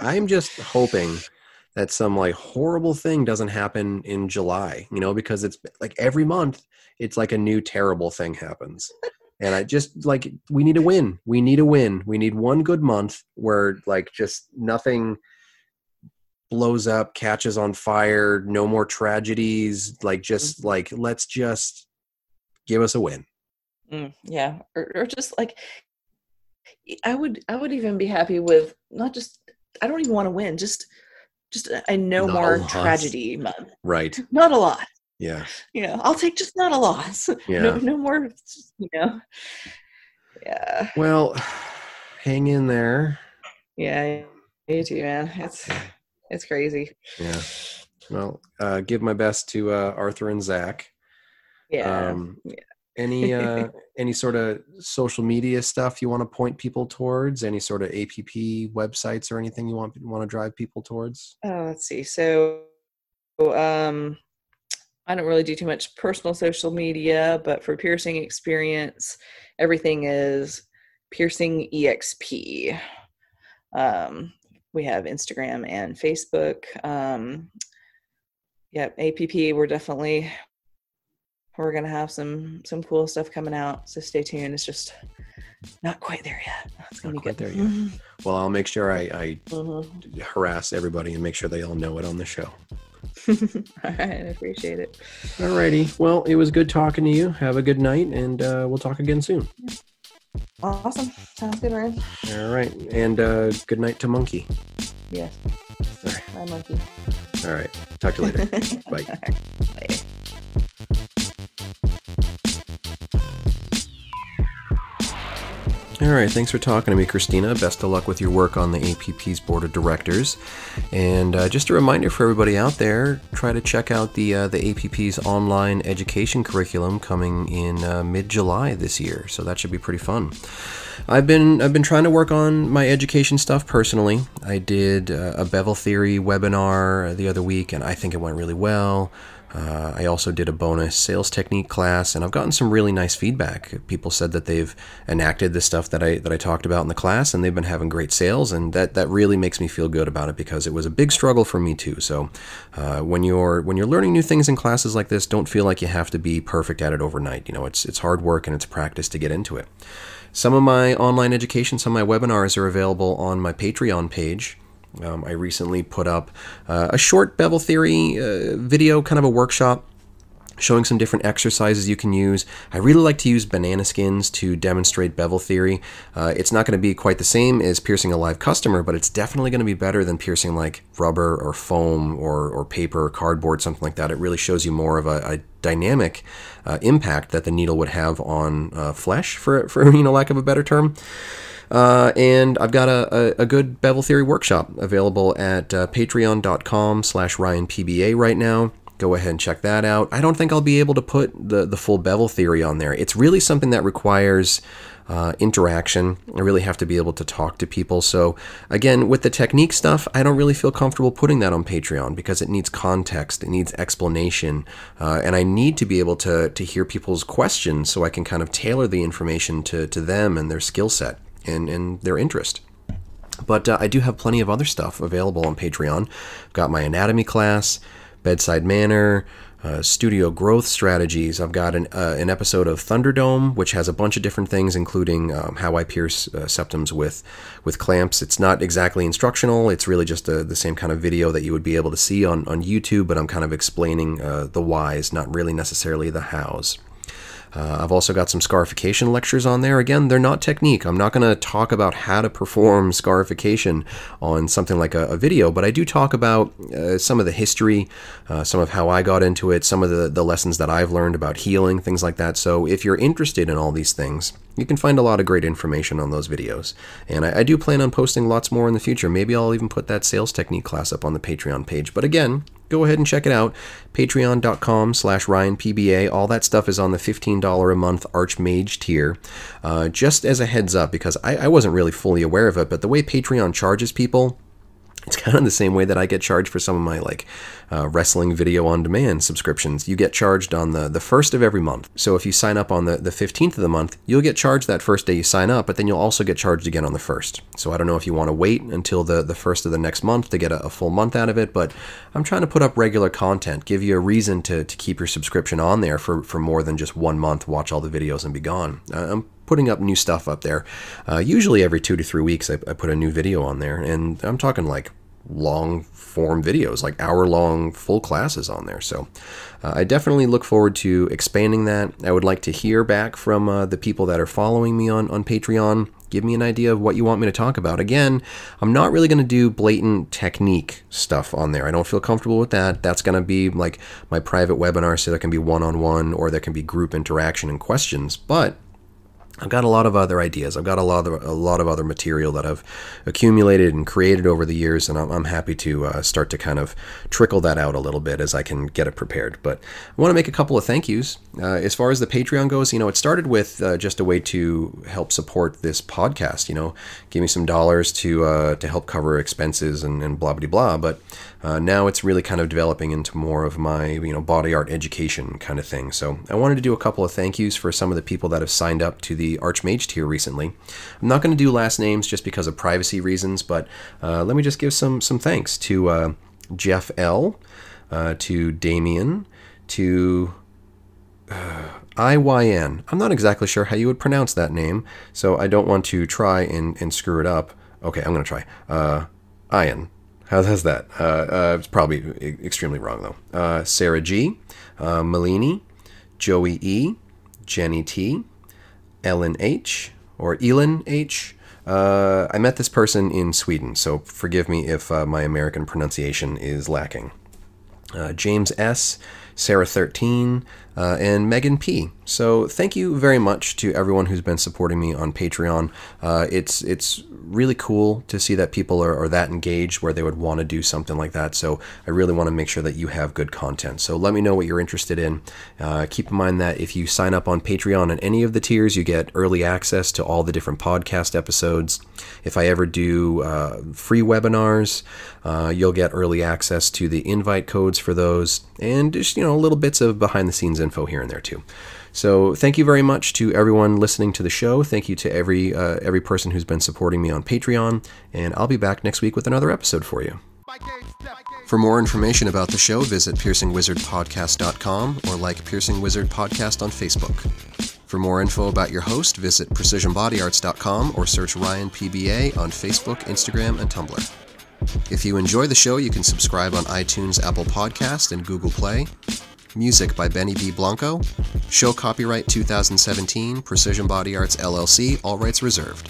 I'm just hoping that some like horrible thing doesn't happen in July, you know, because it's like every month it's like a new terrible thing happens. And I just like we need a win. We need a win. We need one good month where like just nothing blows up, catches on fire, no more tragedies, like just like let's just give us a win. Mm, yeah or, or just like i would i would even be happy with not just i don't even want to win just just a- a no Not more tragedy month Right. not a lot Yeah. you know i'll take just not a loss Yeah. no, no more you know yeah Well, hang in there. yeah you too man it's it's crazy Yeah. Well, uh, give my best to uh, Arthur and Zach. yeah Um, yeah. Any uh, any sort of social media stuff you want to point people towards? Any sort of APP websites or anything you want want to drive people towards? Oh, let's see. So, um, I don't really do too much personal social media, but for piercing experience, everything is piercing exp. Um, we have Instagram and Facebook. Um, yep, APP. We're definitely we're gonna have some some cool stuff coming out. So stay tuned. It's just not quite there yet. It's gonna Not be good. there yet. Well, I'll make sure I, I Mhm. harass everybody and make sure they all know it on the show. All right, I appreciate it. Alrighty. Well, it was good talking to you. Have a good night, and uh, we'll talk again soon. Awesome. Sounds good, Ryan. All right. And uh, good night to Monkey. Yes. All right. Bye, monkey. All right. Talk to you later. Bye. Bye. All right, thanks for talking to me, Christina. Best of luck with your work on the APP's board of directors. And uh, just a reminder for everybody out there: try to check out the uh, the APP's online education curriculum coming in uh, mid-July this year. So that should be pretty fun. I've been I've been trying to work on my education stuff personally. I did uh, a bevel theory webinar the other week, and I think it went really well. Uh, I also did a bonus sales technique class, and I've gotten some really nice feedback. People said that they've enacted the stuff that I that I talked about in the class, and they've been having great sales, and that that really makes me feel good about it because it was a big struggle for me too. So uh, when you're when you're learning new things in classes like this, don't feel like you have to be perfect at it overnight. You know, it's it's hard work and it's practice to get into it. Some of my online education, some of my webinars are available on my Patreon page. Um, I recently put up uh, a short bevel theory uh, video, kind of a workshop showing some different exercises you can use. I really like to use banana skins to demonstrate bevel theory. Uh, it's not going to be quite the same as piercing a live customer, but it's definitely going to be better than piercing like rubber or foam or, or paper or cardboard, something like that. It really shows you more of a, a dynamic uh, impact that the needle would have on uh, flesh, for, for you know lack of a better term. Uh, and I've got a, a, a, good bevel theory workshop available at uh, patreon.com slash ryanpba right now go ahead and check that out. I don't think I'll be able to put the, the full bevel theory on there. It's really something that requires uh, interaction. I really have to be able to talk to people. So, again, with the technique stuff, I don't really feel comfortable putting that on Patreon because it needs context, it needs explanation, uh, and I need to be able to, to hear people's questions so I can kind of tailor the information to, to them and their skill set and, and their interest. But uh, I do have plenty of other stuff available on Patreon. I've got my anatomy class, bedside manner, uh, studio growth strategies. I've got an, uh, an episode of Thunderdome, which has a bunch of different things, including um, how I pierce uh, septums with with clamps. It's not exactly instructional. It's really just a, the same kind of video that you would be able to see on, on YouTube, but I'm kind of explaining uh, the whys, not really necessarily the hows. Uh, I've also got some scarification lectures on there. Again, they're not technique. I'm not going to talk about how to perform scarification on something like a, a video, but I do talk about uh, some of the history, uh, some of how I got into it, some of the, the lessons that I've learned about healing, things like that. So if you're interested in all these things, you can find a lot of great information on those videos. And I, I do plan on posting lots more in the future. Maybe I'll even put that sales technique class up on the Patreon page. But again, go ahead and check it out. Patreon.com slash RyanPBA. All that stuff is on the $15 a month Archmage tier. Uh, just as a heads up, because I, I wasn't really fully aware of it, but the way Patreon charges people, it's kind of the same way that I get charged for some of my like uh, wrestling video on demand subscriptions. You get charged on the, the first of every month. So if you sign up on the, the 15th of the month, you'll get charged that first day you sign up, but then you'll also get charged again on the first. So I don't know if you want to wait until the, the first of the next month to get a, a full month out of it, but I'm trying to put up regular content, give you a reason to, to keep your subscription on there for, for more than just one month, watch all the videos and be gone. I'm putting up new stuff up there. Uh, usually every two to three weeks, I, I, put a new video on there, and I'm talking like long form videos, like hour long full classes on there. So uh, I definitely look forward to expanding that. I would like to hear back from uh, the people that are following me on, on Patreon. Give me an idea of what you want me to talk about. Again, I'm not really going to do blatant technique stuff on there. I don't feel comfortable with that. That's going to be like my private webinar, so there can be one on one or there can be group interaction and questions. But I've got a lot of other ideas. I've got a lot of a lot of other material that I've accumulated and created over the years, and I'm, I'm happy to uh, start to kind of trickle that out a little bit as I can get it prepared. But I want to make a couple of thank yous. Uh, as far as the Patreon goes, you know, it started with uh, just a way to help support this podcast. You know, give me some dollars to uh, to help cover expenses and, and blah blah blah. But uh, now it's really kind of developing into more of my you know body art education kind of thing. So I wanted to do a couple of thank yous for some of the people that have signed up to the Archmage tier recently. I'm not going to do last names just because of privacy reasons, but uh, let me just give some some thanks to uh, Jeff L, uh, to Damien, to uh, IYN. I'm not exactly sure how you would pronounce that name, so I don't want to try and, and screw it up. Okay, I'm going to try. Uh, Ian. How's, that? Uh, uh, it's probably extremely wrong, though. Uh, Sarah G., uh, Malini, Joey E., Jenny T., Ellen H., or Elin H. Uh, I met this person in Sweden, so forgive me if uh, my American pronunciation is lacking. Uh, James S., Sarah 13, uh, and Megan P. So thank you very much to everyone who's been supporting me on Patreon. Uh, it's it's really cool to see that people are, are that engaged where they would want to do something like that. So I really want to make sure that you have good content. So let me know what you're interested in. Uh, keep in mind that if you sign up on Patreon and any of the tiers, you get early access to all the different podcast episodes. If I ever do uh, free webinars, uh, you'll get early access to the invite codes for those, and just you know little bits of behind the scenes info here and there too. So thank you very much to everyone listening to the show. Thank you to every uh, every person who's been supporting me on Patreon, and I'll be back next week with another episode for you. For more information about the show, visit piercingwizardpodcast.com or like Piercing Wizard Podcast on Facebook. For more info about your host, visit precisionbodyarts.com or search Ryan PBA on Facebook, Instagram, and Tumblr. If you enjoy the show, you can subscribe on iTunes, Apple Podcast, and Google Play. Music by Benny B. Blanco. Show copyright 2017, Precision Body Arts LLC, all rights reserved.